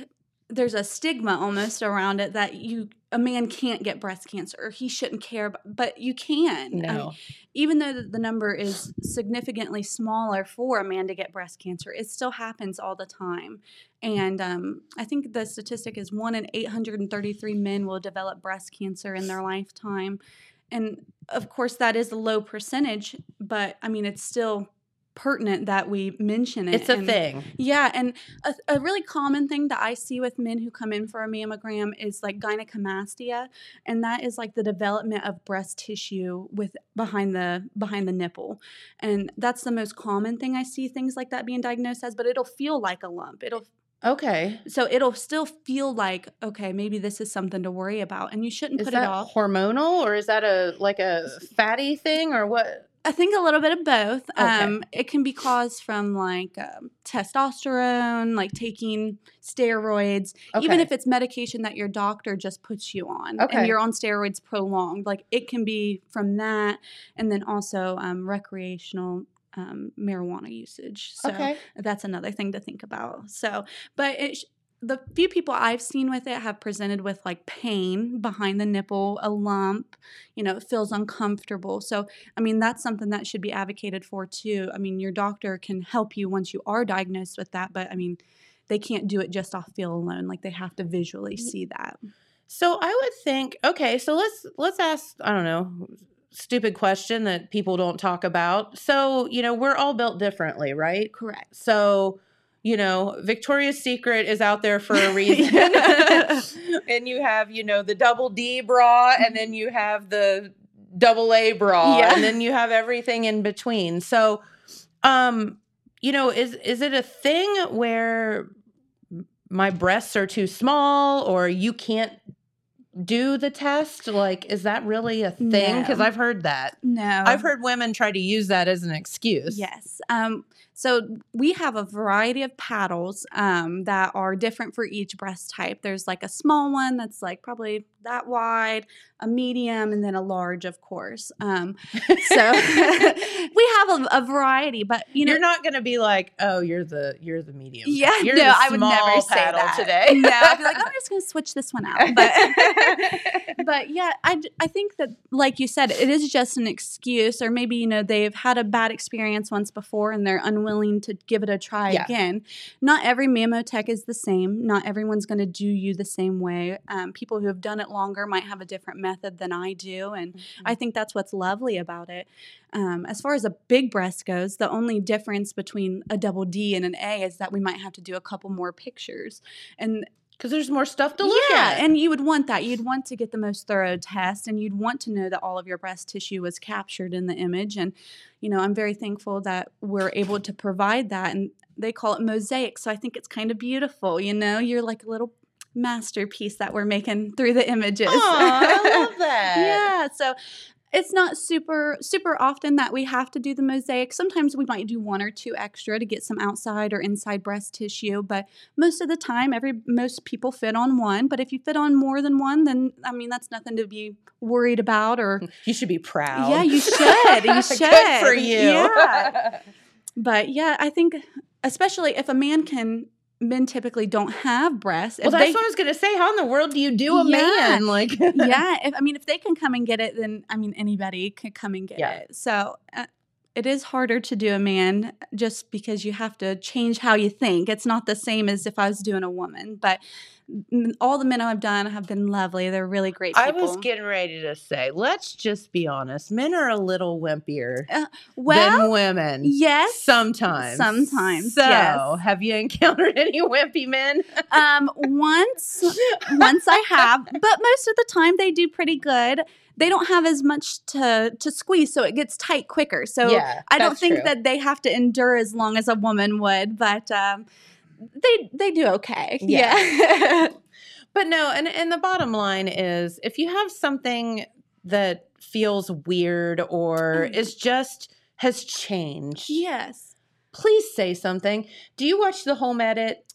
there's a stigma almost around it that you a man can't get breast cancer or he shouldn't care but, but you can. I mean, no. even though the- the number is significantly smaller for a man to get breast cancer, it still happens all the time. And um, I think the statistic is one in 833 men will develop breast cancer in their lifetime. And of course, that is a low percentage, but I mean, it's still pertinent that we mention it. It's a and- thing. yeah, and a, a really common thing that I see with men who come in for a mammogram is like gynecomastia, and that is like the development of breast tissue with behind the behind the nipple, and that's the most common thing I see things like that being diagnosed as. But it'll feel like a lump. It'll Okay. so it'll still feel like okay, maybe this is something to worry about, and you shouldn't Is put it off. hormonal or is that a like a fatty thing or what? I think a little bit of both. Okay. Um, it can be caused from like um, testosterone, like taking steroids, even if it's medication that your doctor just puts you on Okay. and you're on steroids prolonged. Like it can be from that, and then also um, recreational um, marijuana usage. So okay. that's another thing to think about. So, but it. The few people I've seen with it have presented with like pain behind the nipple, a lump, you know, it feels uncomfortable. So, I mean, that's something that should be advocated for too. I mean, your doctor can help you once you are diagnosed with that, but I mean, they can't do it just off feel alone. Like they have to visually see that. So I would think, okay, so let's let's ask, I don't know, stupid question that people don't talk about. So, you know, we're all built differently, right? Correct. So, you know, Victoria's Secret is out there for a reason. And you have, you know, the double D bra and then you have the double A bra Yeah. and then you have everything in between. So, um, you know, is is it a thing where my breasts are too small or you can't do the test? Like, is that really a thing? Because No. I've heard that. No. I've heard women try to use that as an excuse. Yes. Um, so we have a variety of paddles um, that are different for each breast type. There's like a small one that's like probably that wide, a medium, and then a large, of course. Um, so we have a, a variety, but you know, you're not going to be like, oh, you're the you're the medium. yeah, you're no, the I would never say that today. No, I'd be like, I'm just going to switch this one out. But but yeah, I think that, like you said, it is just an excuse, or maybe, you know, they've had a bad experience once before and they're unwilling to give it a try Yeah. again. Not every mammotech is the same. Not everyone's going to do you the same way. Um, people who have done it longer might have a different method than I do. And I think that's what's lovely about it. Um, as far as a big breast goes, the only difference between a double D and an A is that we might have to do a couple more pictures. And because there's more stuff to look yeah, at. and you would want that. You'd want to get the most thorough test, and you'd want to know that all of your breast tissue was captured in the image. And you know, I'm very thankful that we're able to provide that. And they call it mosaic, so I think it's kind of beautiful. You know, you're like a little masterpiece that we're making through the images. Aw, I love that. yeah, so it's not super super often that we have to do the mosaic. Sometimes we might do one or two extra to get some outside or inside breast tissue, but most of the time every most people fit on one, but if you fit on more than one, then I mean that's nothing to be worried about or You should be proud. Yeah, you should. You should. Good for you. Yeah. but yeah, I think especially if a man can men typically don't have breasts. well, if that's they- what I was going to say. How in the world do you do a Yeah. man? Like, yeah, if I mean if they can come and get it, then I mean anybody could come and get Yeah. it. So uh, it is harder to do a man just because you have to change how you think. It's not the same as if I was doing a woman, but all the men I've done have been lovely. They're really great I was getting ready to say, let's just be honest. Men are a little wimpier well, than women. yes. Sometimes. Sometimes, So, yes. have you encountered any wimpy men? um once once I have, but most of the time they do pretty good. They don't have as much to to squeeze, so it gets tight quicker. So yeah, I don't think true. that they have to endure as long as a woman would, but um, they they do okay. Yeah. Yeah. But no, and and the bottom line is if you have something that feels weird or Mhm. is just has changed, yes. please say something. Do you watch the home edit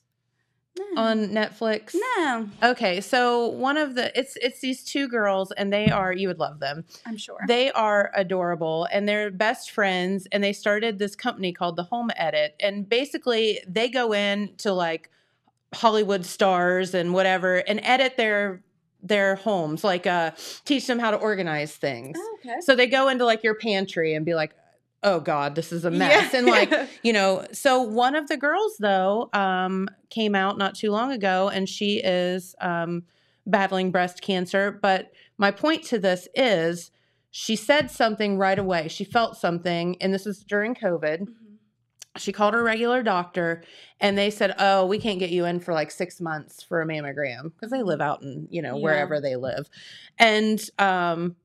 No. on Netflix? no, Okay, so one of the it's it's these two girls and they are you would love them. I'm sure. They are adorable and they're best friends and they started this company called the Home Edit and basically they go in to like Hollywood stars and whatever and edit their their homes like uh teach them how to organize things. okay. So they go into like your pantry and be like oh god this is a Yeah. mess and like you know so one of the girls though um came out not too long ago and she is um battling breast cancer but my point to this is she said something right away she felt something and this was during covid Mhm. she called her regular doctor and they said oh we can't get you in for like six months for a mammogram because they live out in you know Yeah. wherever they live and um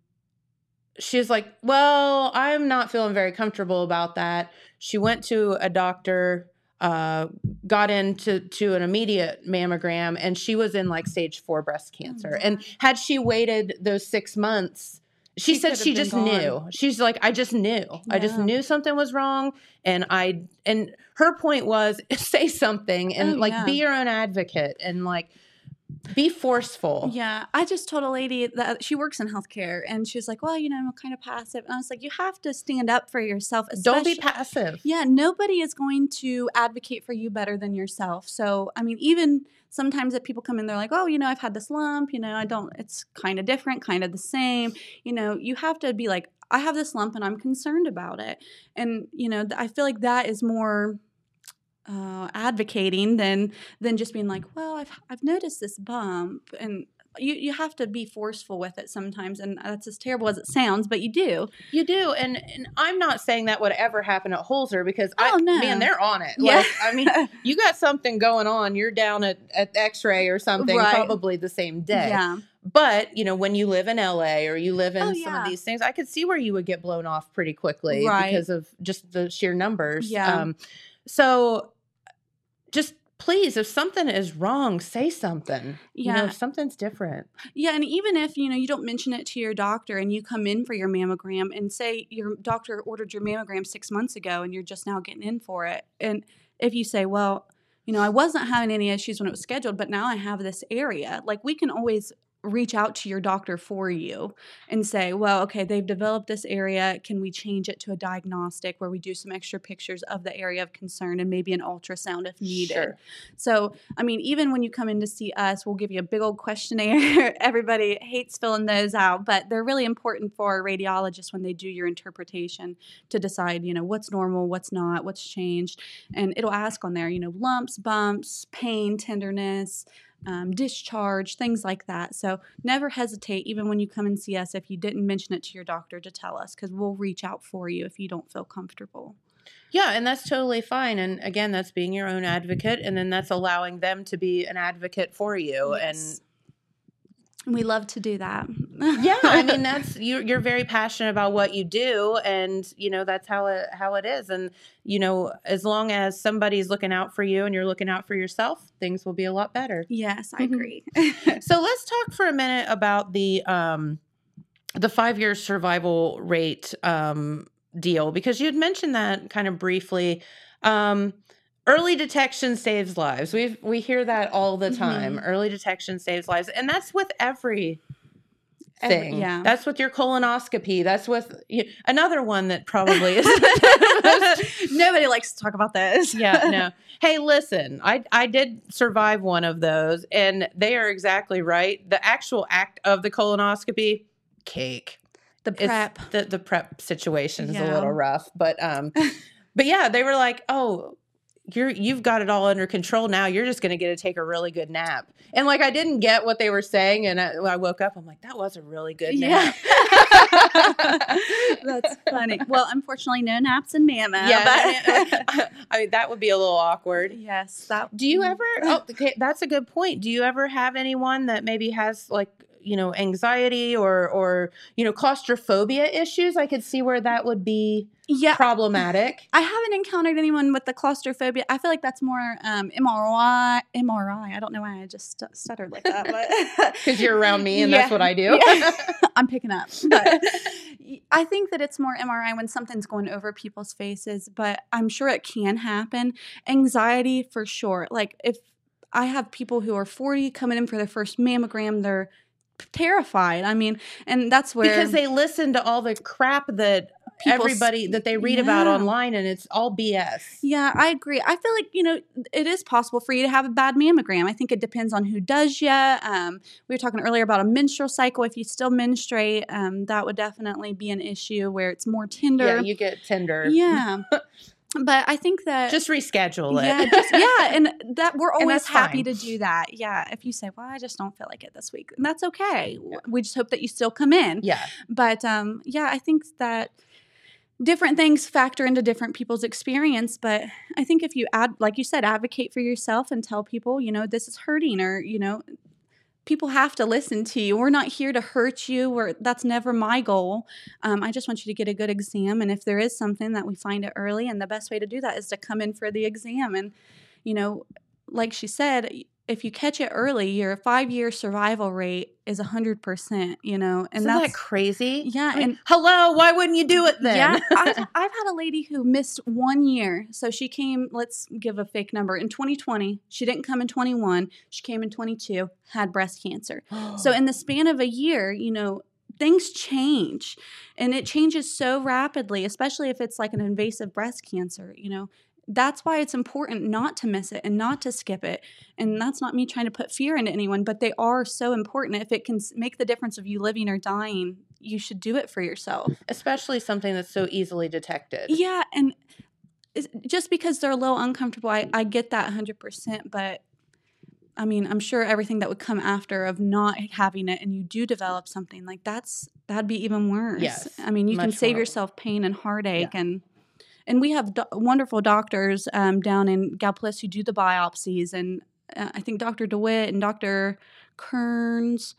she's like well i'm not feeling very comfortable about that. She went to a doctor uh got into to an immediate mammogram and she was in like stage four breast cancer. And had she waited those six months she, She said she just gone. knew. She's like i just knew. I just knew something was wrong and i and her point was say something and Oh, like yeah. be your own advocate and like be forceful Yeah, I just told a lady that she works in healthcare, and she was like, "Well, you know, I'm kind of passive," and I was like, "You have to stand up for yourself. don't be passive Yeah, nobody is going to advocate for you better than yourself. So, I mean, even sometimes if people come in, they're like, oh, you know, I've had this lump, you know, I don't, it's kind of different, kind of the same. You know, you have to be like, I have this lump and I'm concerned about it. And, you know, I feel like that is more uh, advocating than than just being like, well, I've I've noticed this bump, and you you have to be forceful with it sometimes, and that's as terrible as it sounds, but you do. You do, and, and I'm not saying that would ever happen at Holzer because Oh, I, no. man, they're on it. Yeah. Like, I mean, you got something going on. You're down at, at X-ray or something, Right. probably the same day. yeah, But you know, when you live in LA or you live in Oh, some yeah. of these things, I could see where you would get blown off pretty quickly Right. because of just the sheer numbers. Yeah. Um, so, just please, if something is wrong, say something. You know, Yeah. if something's different. yeah, and even if you know you don't mention it to your doctor, and you come in for your mammogram, and say your doctor ordered your mammogram six months ago, and you're just now getting in for it, and if you say, well, you know, I wasn't having any issues when it was scheduled, but now I have this area, like we can always reach out to your doctor for you and say, well, okay, they've developed this area. Can we change it to a diagnostic where we do some extra pictures of the area of concern and maybe an ultrasound if needed? Sure. So, I mean, even when you come in to see us, we'll give you a big old questionnaire. Everybody hates filling those out, but they're really important for radiologists when they do your interpretation to decide, you know, what's normal, what's not, what's changed. And it'll ask on there, you know, lumps, bumps, pain, tenderness, um, discharge, things like that. So never hesitate, even when you come and see us, if you didn't mention it to your doctor, to tell us because we'll reach out for you if you don't feel comfortable. Yeah, and that's totally fine. And again, that's being your own advocate, and then that's allowing them to be an advocate for you. Yes. We love to do that. Yeah, I mean, that's you're you're very passionate about what you do, and you know that's how it how it is. And you know, as long as somebody's looking out for you and you're looking out for yourself, things will be a lot better. yes, I Mhm. agree. So let's talk for a minute about the um the five year survival rate um deal because you had mentioned that kind of briefly. Um early detection saves lives. We we hear that all the time. Early detection saves lives, and that's with every Every- thing. yeah. That's with your colonoscopy. That's with you, another one that probably is. Nobody likes to talk about this. yeah, no. Hey, listen, I I did survive one of those, and they are exactly right. The actual act of the colonoscopy, cake. The it's- prep. the the prep situation's a Yeah. little rough, but um, but yeah, they were like, oh. You're you've got it all under control now. You're just going to get to take a really good nap. And like I didn't get what they were saying, and I, when I woke up, I'm like, that was a really good Yeah. nap. That's funny. Well, unfortunately, no naps in Mama. yeah, but- I mean that would be a little awkward. yes. That. Do you mm. ever? Oh, okay, that's a good point. Do you ever have anyone that maybe has like you know anxiety or or you know claustrophobia issues? I could see where that would be Yeah. problematic. I haven't encountered anyone with the claustrophobia. I feel like that's more um, MRI. MRI. I don't know why I just stu- stuttered like that, Because you're around me, and that's what I do. Yeah. I'm picking up. But I think that it's more MRI when something's going over people's faces, but I'm sure it can happen. Anxiety for sure. Like if I have people who are 40 coming in for their first mammogram, they're terrified. I mean, and that's where because they listen to all the crap that People everybody that they read about online, and it's all BS. Yeah, I agree. I feel like, you know, it is possible for you to have a bad mammogram. I think it depends on who does you. Um, we were talking earlier about a menstrual cycle. If you still menstruate, um, that would definitely be an issue where it's more tender. Yeah, you get tender. Yeah. but I think that Just reschedule it. yeah, just, yeah, and that we're always happy fine. to do that. Yeah, if you say, "Well, I just don't feel like it this week," and that's okay. We just hope that you still come in. yeah. But um, yeah, I think that different things factor into different people's experience. But I think if you add, like you said, advocate for yourself and tell people, you know, this is hurting, or you know, people have to listen to you. We're not here to hurt you. Or that's never my goal. Um, I just want you to get a good exam, and if there is something that we find it early, and the best way to do that is to come in for the exam. And you know, like she said, if you catch it early, your five-year survival rate is hundred percent. You know, and Isn't that's that crazy? yeah, I mean, and hello, why wouldn't you do it then? yeah, I've, I've had a lady who missed one year. So she came, let's give a fake number, in 2020. She didn't come in 21. She came in 22, had breast cancer. So in the span of a year, you know, things change and it changes so rapidly, especially if it's like an invasive breast cancer, you know. That's why it's important not to miss it and not to skip it. And that's not me trying to put fear into anyone, but they are so important. If it can make the difference of you living or dying, you should do it for yourself. especially something that's so easily detected. Yeah, and just because they're a little uncomfortable, I, I get that 100%. But I mean, I'm sure everything that would come after of not having it and you do develop something like that's that'd be even worse. Yes, I mean, you can save more. yourself pain and heartache and and we have do- wonderful doctors um, down in Gallipolis who do the biopsies and uh, I think Dr. DeWitt and Dr. Kearns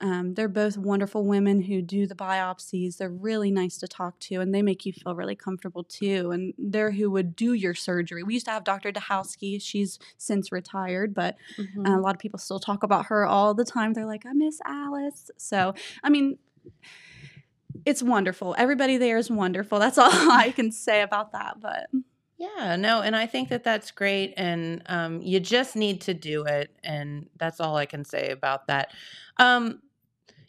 um, they're both wonderful women who do the biopsies. They're really nice to talk to, and they make you feel really comfortable too. And they're who would do your surgery. We used to have Dr. Dahowski. She's since retired, but Mhm. uh, a lot of people still talk about her all the time. They're like, I miss Alice. So, I mean, it's wonderful. Everybody there is wonderful. That's all I can say about that. But Yeah, no, and I think that that's great, and um, you just need to do it, and that's all I can say about that. Um,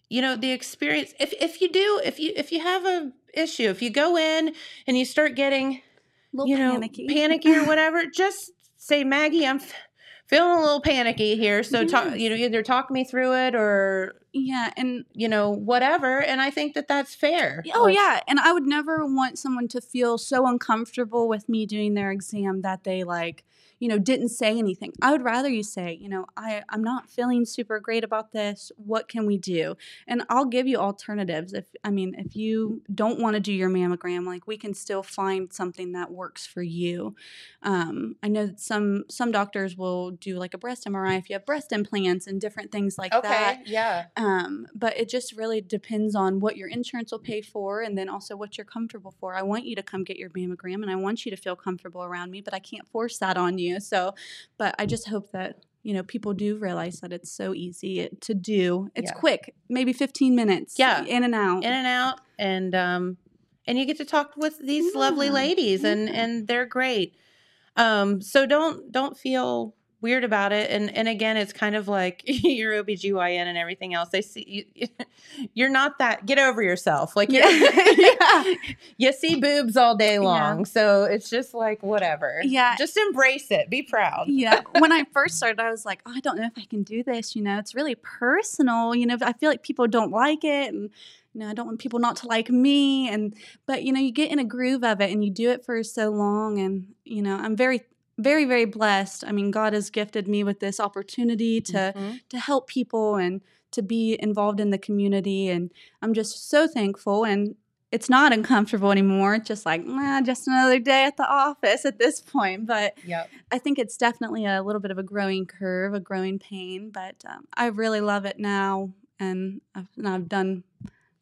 you know, the experience. If if you do, if you if you have a issue, if you go in and you start getting, a little you know, panicky. panicky or whatever, just say, Maggie, I'm f- feeling a little panicky here. So talk, you know, either talk me through it or yeah, and you know whatever. And I think that that's fair. Oh Like, yeah, and I would never want someone to feel so uncomfortable with me doing their exam that they like, you know, didn't say anything. I would rather you say, you know, I I'm not feeling super great about this. What can we do? And I'll give you alternatives. If I mean, if you don't want to do your mammogram, like we can still find something that works for you. Um, I know that some some doctors will do like a breast MRI if you have breast implants and different things like Okay. that. Yeah. Um, but it just really depends on what your insurance will pay for and then also what you're comfortable for. I want you to come get your mammogram and I want you to feel comfortable around me, but I can't force that on you. So, but I just hope that, you know, people do realize that it's so easy to do. It's Yeah. quick, maybe 15 minutes. Yeah. In and out. in and out and um and you get to talk with these lovely ladies and yeah. and they're great um so don't don't feel weird about it. And and again, it's kind of like your OBGYN and everything else. They see you, you're not that get over yourself. Like Yeah. Yeah. you see boobs all day Yeah. long. So it's just like whatever. Yeah. Just embrace it. Be proud. yeah when i first started i was like oh, i don't know if i can do this you know it's really personal you know i feel like people don't like it and you know i don't want people not to like me and but you know you get in a groove of it and you do it for so long and you know i'm very very very blessed i mean god has gifted me with this opportunity to Mhm. to help people and to be involved in the community and i'm just so thankful and it's not uncomfortable anymore it's just like nah, just another day at the office at this point but Yep. I think it's definitely a little bit of a growing curve, a growing pain, but um, I really love it now. And I've, and I've done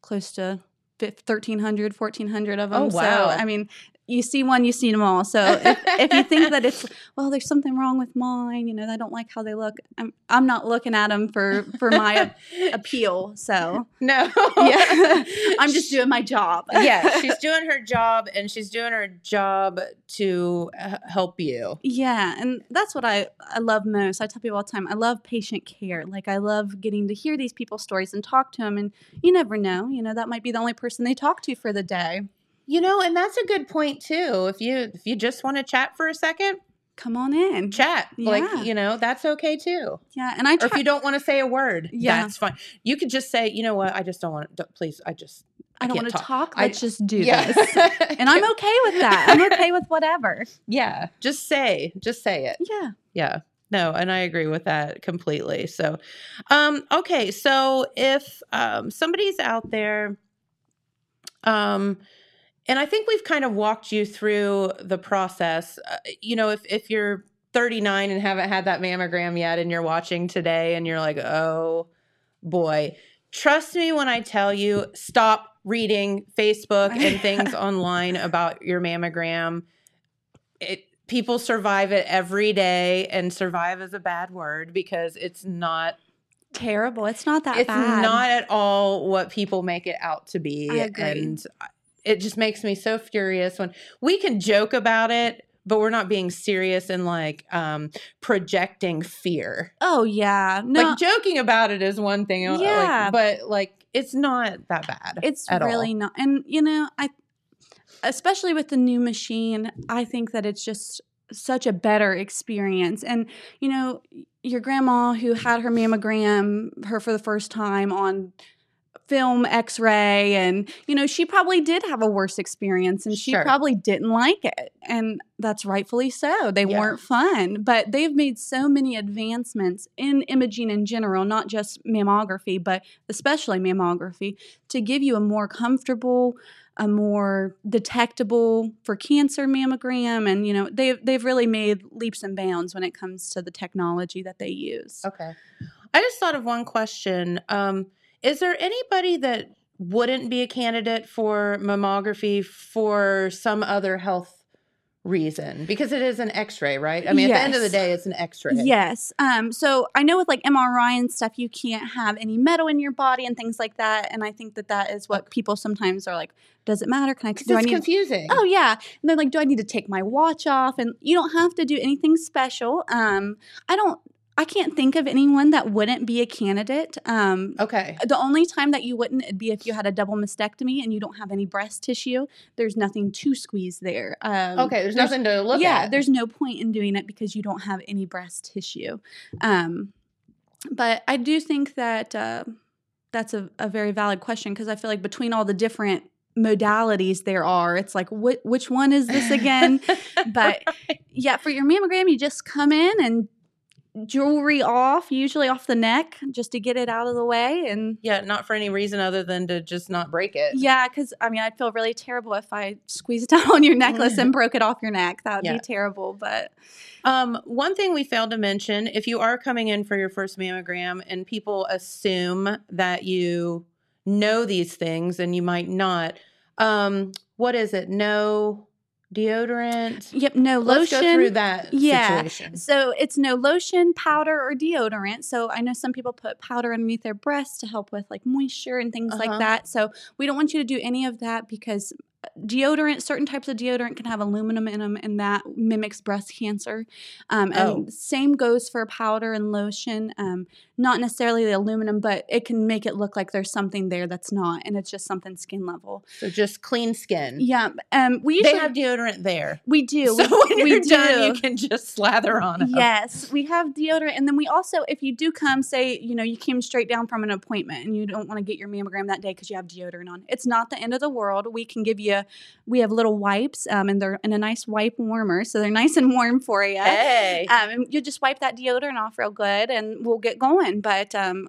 close to fif- 1,300, 1,400 of them. Oh, wow. So, I mean, you see one, you see them all. So if, if you think that it's, well, there's something wrong with mine, you know, I don't like how they look, I'm, I'm not looking at them for, for my appeal. So, no. yeah, I'm just doing my job. yeah, she's doing her job and she's doing her job to uh, help you. Yeah, and that's what I, I love most. I tell people all the time, I love patient care. Like, I love getting to hear these people's stories and talk to them. And you never know, you know, that might be the only person they talk to for the day. You know, and that's a good point too. If you if you just want to chat for a second, Come on in. chat. Yeah. Like, you know, that's okay too. Yeah, and I Or if you don't want to say a word, Yeah. that's fine. You could just say, you know what, I just don't want to please, I just I don't want to talk. talk. I- Let's just do yeah. this. And I'm okay with that. I'm okay with whatever. yeah, just say, just say it. Yeah. Yeah. No, and I agree with that completely. So, um, okay, so if um, somebody's out there, um, and I think we've kind of walked you through the process. Uh, you know, if if you're 39 and haven't had that mammogram yet, and you're watching today, and you're like, oh boy, trust me when I tell you, stop reading Facebook and things online about your mammogram. It people survive it every day, and survive is a bad word because it's not Terrible. It's not that it's bad. not at all what people make it out to be I agree. and it just makes me so furious when we can joke about it but we're not being serious and like um projecting fear Oh, yeah. No, like joking about it is one thing uh, like, Yeah. but like it's not that bad it's at all. really not and you know i especially with the new machine i think that it's just such a better experience and you know your grandma who had her mammogram her for the first time on film x-ray and you know she probably did have a worse experience and she Sure. probably didn't like it and that's rightfully so they Yeah. weren't fun but they've made so many advancements in imaging in general not just mammography but especially mammography to give you a more comfortable a more detectable for cancer mammogram and you know they've they've really made leaps and bounds when it comes to the technology that they use okay i just thought of one question um is there anybody that wouldn't be a candidate for mammography for some other health reason because it is an x-ray right i mean at the end of the day it's an x-ray Yes. Um, so I know with like MRI and stuff, you can't have any metal in your body and things like that. And I think that that is what people sometimes are like, does it matter? Can I, do I it's need, confusing oh yeah. And they're like, do I need to take my watch off? And you don't have to do anything special. Um, I don't, I can't think of anyone that wouldn't be a candidate. Um, okay the only time that you wouldn't would be if you had a double mastectomy and you don't have any breast tissue. There's nothing to squeeze there. Um, okay there's, nothing to look at. yeah, at there's no point in doing it because you don't have any breast tissue. Um, but I do think that uh, that's a, a very valid question because I feel like between all the different modalities there are, it's like wh- which one is this again? but yeah, for your mammogram, you just come in and jewelry off, usually off the neck, just to get it out of the way and. Yeah, not for any reason other than to just not break it. Yeah, because I mean, I'd feel really terrible if I squeezed down on your necklace and broke it off your neck. That would Yeah. be terrible. But Um, one thing we failed to mention if you are coming in for your first mammogram and people assume that you know these things and you might not, um, what is it? No deodorant? yep, no Let's lotion. go through that Yeah. situation. So it's no lotion, powder, or deodorant. So I know some people put powder underneath their breasts to help with like moisture and things Uh-huh. like that. So we don't want you to do any of that because deodorant certain types of deodorant can have aluminum in them and that mimics breast cancer um, and Oh. same goes for powder and lotion um, not necessarily the aluminum but it can make it look like there's something there that's not and it's just something skin level So just clean skin. yeah um, we usually They have deodorant there. we do So we, when we you're do done, you can just slather on it. Yes, we have deodorant, and then we also, if you do come, say you know you came straight down from an appointment and you don't want to get your mammogram that day because you have deodorant on, it's not the end of the world. We can give you, we have little wipes, um, and they're in a nice wipe warmer, so they're nice and warm for you. Hey. Um, and you just wipe that deodorant off real good, and we'll get going. But um,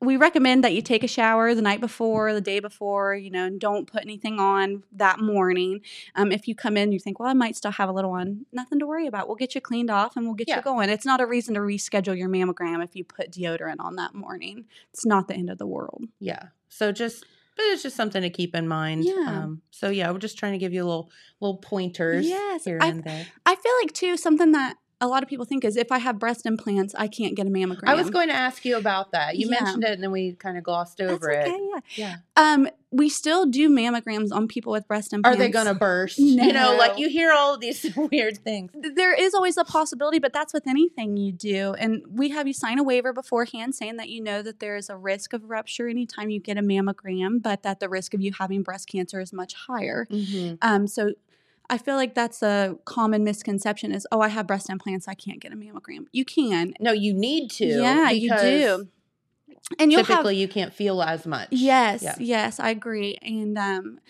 we recommend that you take a shower the night before, the day before, you know, and don't put anything on that morning. Um, if you come in, you think, well, I might still have a little on, nothing to worry about. We'll get you cleaned off and we'll get Yeah. you going. It's not a reason to reschedule your mammogram if you put deodorant on that morning. It's not the end of the world. Yeah. So just but it's just something to keep in mind. Yeah. Um, so yeah, we're just trying to give you little little pointers Yes, here I- and there. I feel like, too, something that a lot of people think is if I have breast implants, I can't get a mammogram. I was going to ask you about that. You Yeah. mentioned it and then we kind of glossed over okay, it. yeah. Yeah. Um, we still do mammograms on people with breast implants. Are they going to burst? You know, like you hear all of these weird things. there is always a possibility, but that's with anything you do. And we have you sign a waiver beforehand saying that you know that there is a risk of rupture anytime you get a mammogram, but that the risk of you having breast cancer is much higher. Mm-hmm. Um, so I feel like that's a common misconception is, oh, I have breast implants, I can't get a mammogram. You can. No, you need to. yeah, you do. And you'll have Typically, you can't feel as much. Yes, Yeah. yes, I agree. And um,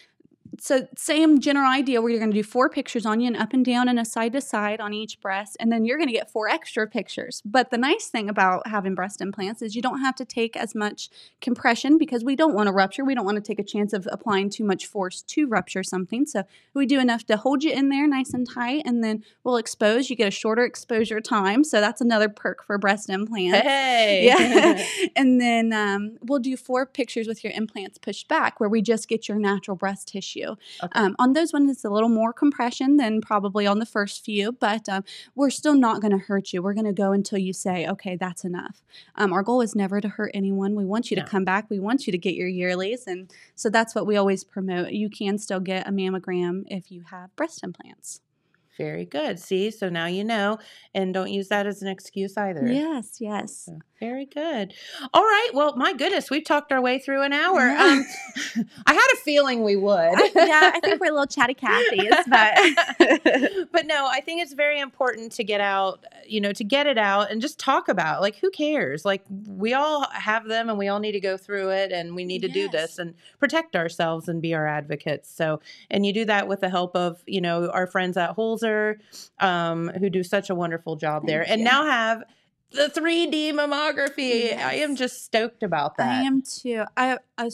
so same general idea where you're going to do four pictures on you and up and down and a side to side on each breast and then you're going to get four extra pictures but the nice thing about having breast implants is you don't have to take as much compression because we don't want to rupture we don't want to take a chance of applying too much force to rupture something so we do enough to hold you in there nice and tight and then we'll expose you get a shorter exposure time so that's another perk for breast implants Hey. yeah. and then um, we'll do four pictures with your implants pushed back where we just get your natural breast tissue. Okay. Um, on those ones, it's a little more compression than probably on the first few, but um, we're still not going to hurt you. We're going to go until you say, okay, that's enough. Um, our goal is never to hurt anyone. We want you No. to come back. We want you to get your yearlies. And so that's what we always promote. You can still get a mammogram if you have breast implants. Very good. See, so now you know, and don't use that as an excuse either. Yes, yes. So, very good. All right. Well, my goodness, we've talked our way through an hour. Um, I had a feeling we would. I- yeah, I think we're a little chatty Cathy's, but but no, I think it's very important to get out, you know, to get it out and just talk about like who cares? Like we all have them and we all need to go through it and we need to do this and protect ourselves and be our advocates. So, and you do that with the help of, you know, our friends at Holzer um who do such a wonderful job there Thank and now have the 3D mammography. I am just stoked about that. I am too. I, I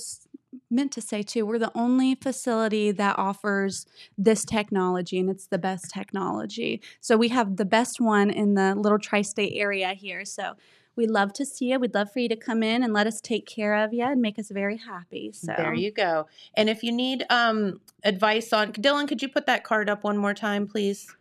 meant to say too, we're the only facility that offers this technology, and it's the best technology. So we have the best one in the little tri-state area here. So we'd love to see you. We'd love for you to come in and let us take care of you and make us very happy. So There you go. And if you need um, advice on Dylan, could you put that card up one more time, please?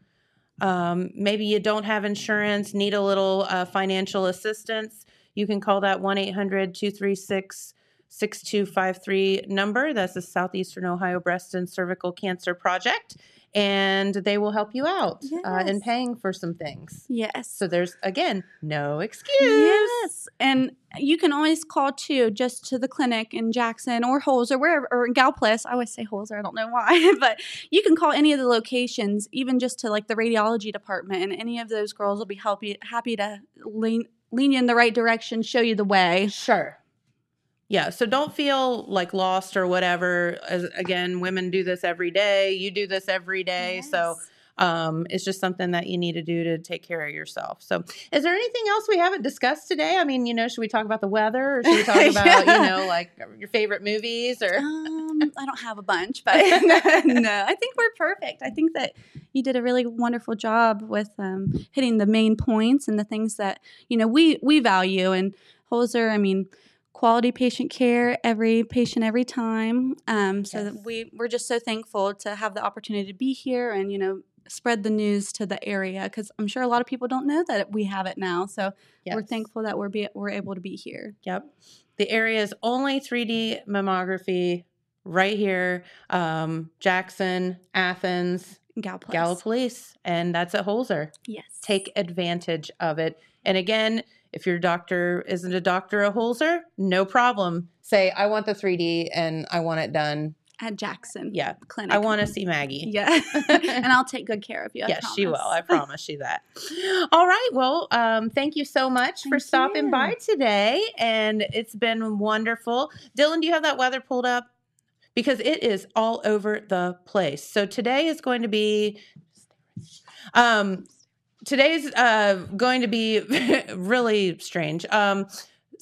Um, maybe you don't have insurance, need a little uh, financial assistance. You can call that 1 800 236 6253 number. That's the Southeastern Ohio Breast and Cervical Cancer Project. And they will help you out uh, in paying for some things. yes. So there's, again, no excuse. Yes, and you can always call too, just to the clinic in Jackson or Holes or wherever, or in Gallipolis. I always say Holes, or I don't know why, but you can call any of the locations, even just to like the radiology department, and any of those girls will be you, happy to lean lean you in the right direction, show you the way. Sure. Yeah, so don't feel like lost or whatever. As again, women do this every day. You do this every day. So um, it's just something that you need to do to take care of yourself. So, is there anything else we haven't discussed today? I mean, you know, should we talk about the weather or should we talk about, you know, like your favorite movies or? um, I don't have a bunch, but no, I think we're perfect. I think that you did a really wonderful job with um, hitting the main points and the things that you know we we value. And Holzer, I mean, quality patient care, every patient every time. Um, so Yes. that we we're just so thankful to have the opportunity to be here and you know spread the news to the area because I'm sure a lot of people don't know that we have it now. So we're thankful that we're be, we're able to be here. Yep. The area's only 3D mammography right here, um, Jackson, Athens, Gallup. Gallipolis, and that's at Holzer. Yes. Take advantage of it. And again, if your doctor isn't a doctor of Holzer, no problem. Say, I want the 3D and I want it done. at Jackson. Yeah. Clinic. I want to see Maggie. Yeah. and I'll take good care of you. I yes, she will. I promise. promise you that. All right. Well, um, thank you so much for stopping you. by today. And it's been wonderful. Dylan, do you have that weather pulled up? Because it is all over the place. So today is going to be. Um, today's uh, going to be really strange. Um,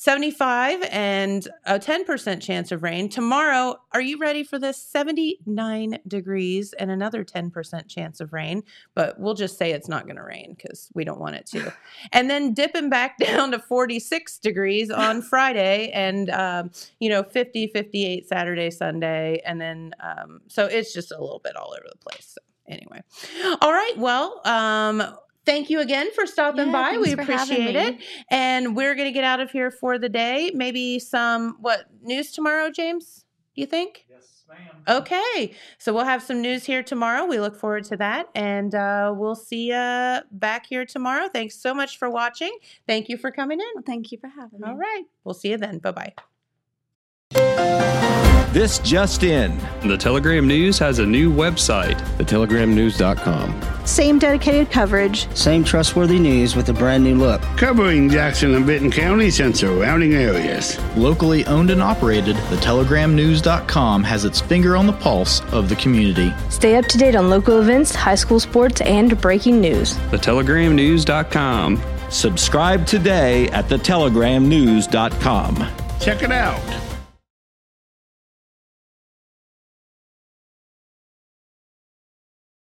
75 and a 10% chance of rain. Tomorrow, are you ready for this? 79 degrees and another 10% chance of rain, but we'll just say it's not going to rain because we don't want it to. and then dipping back down to 46 degrees on Friday and, um, you know, 50, 58 Saturday, Sunday. And then, um, so it's just a little bit all over the place. So, anyway. All right. Well, um, Thank you again for stopping Yeah, by. We appreciate it. And we're going to get out of here for the day. Maybe some, what, news tomorrow, James? Do you think? Yes, ma'am. Okay. So we'll have some news here tomorrow. We look forward to that. And uh, we'll see you back here tomorrow. Thanks so much for watching. Thank you for coming in. Well, thank you for having me. All right. We'll see you then. Bye bye. This just in. The Telegram News has a new website. thetelegramnews.com. Same dedicated coverage. Same trustworthy news with a brand new look. Covering Jackson and Vinton counties and surrounding areas. Locally owned and operated, thetelegramnews.com has its finger on the pulse of the community. Stay up to date on local events, high school sports, and breaking news. TheTelegramNews.com. Subscribe today at thetelegramnews.com. Check it out.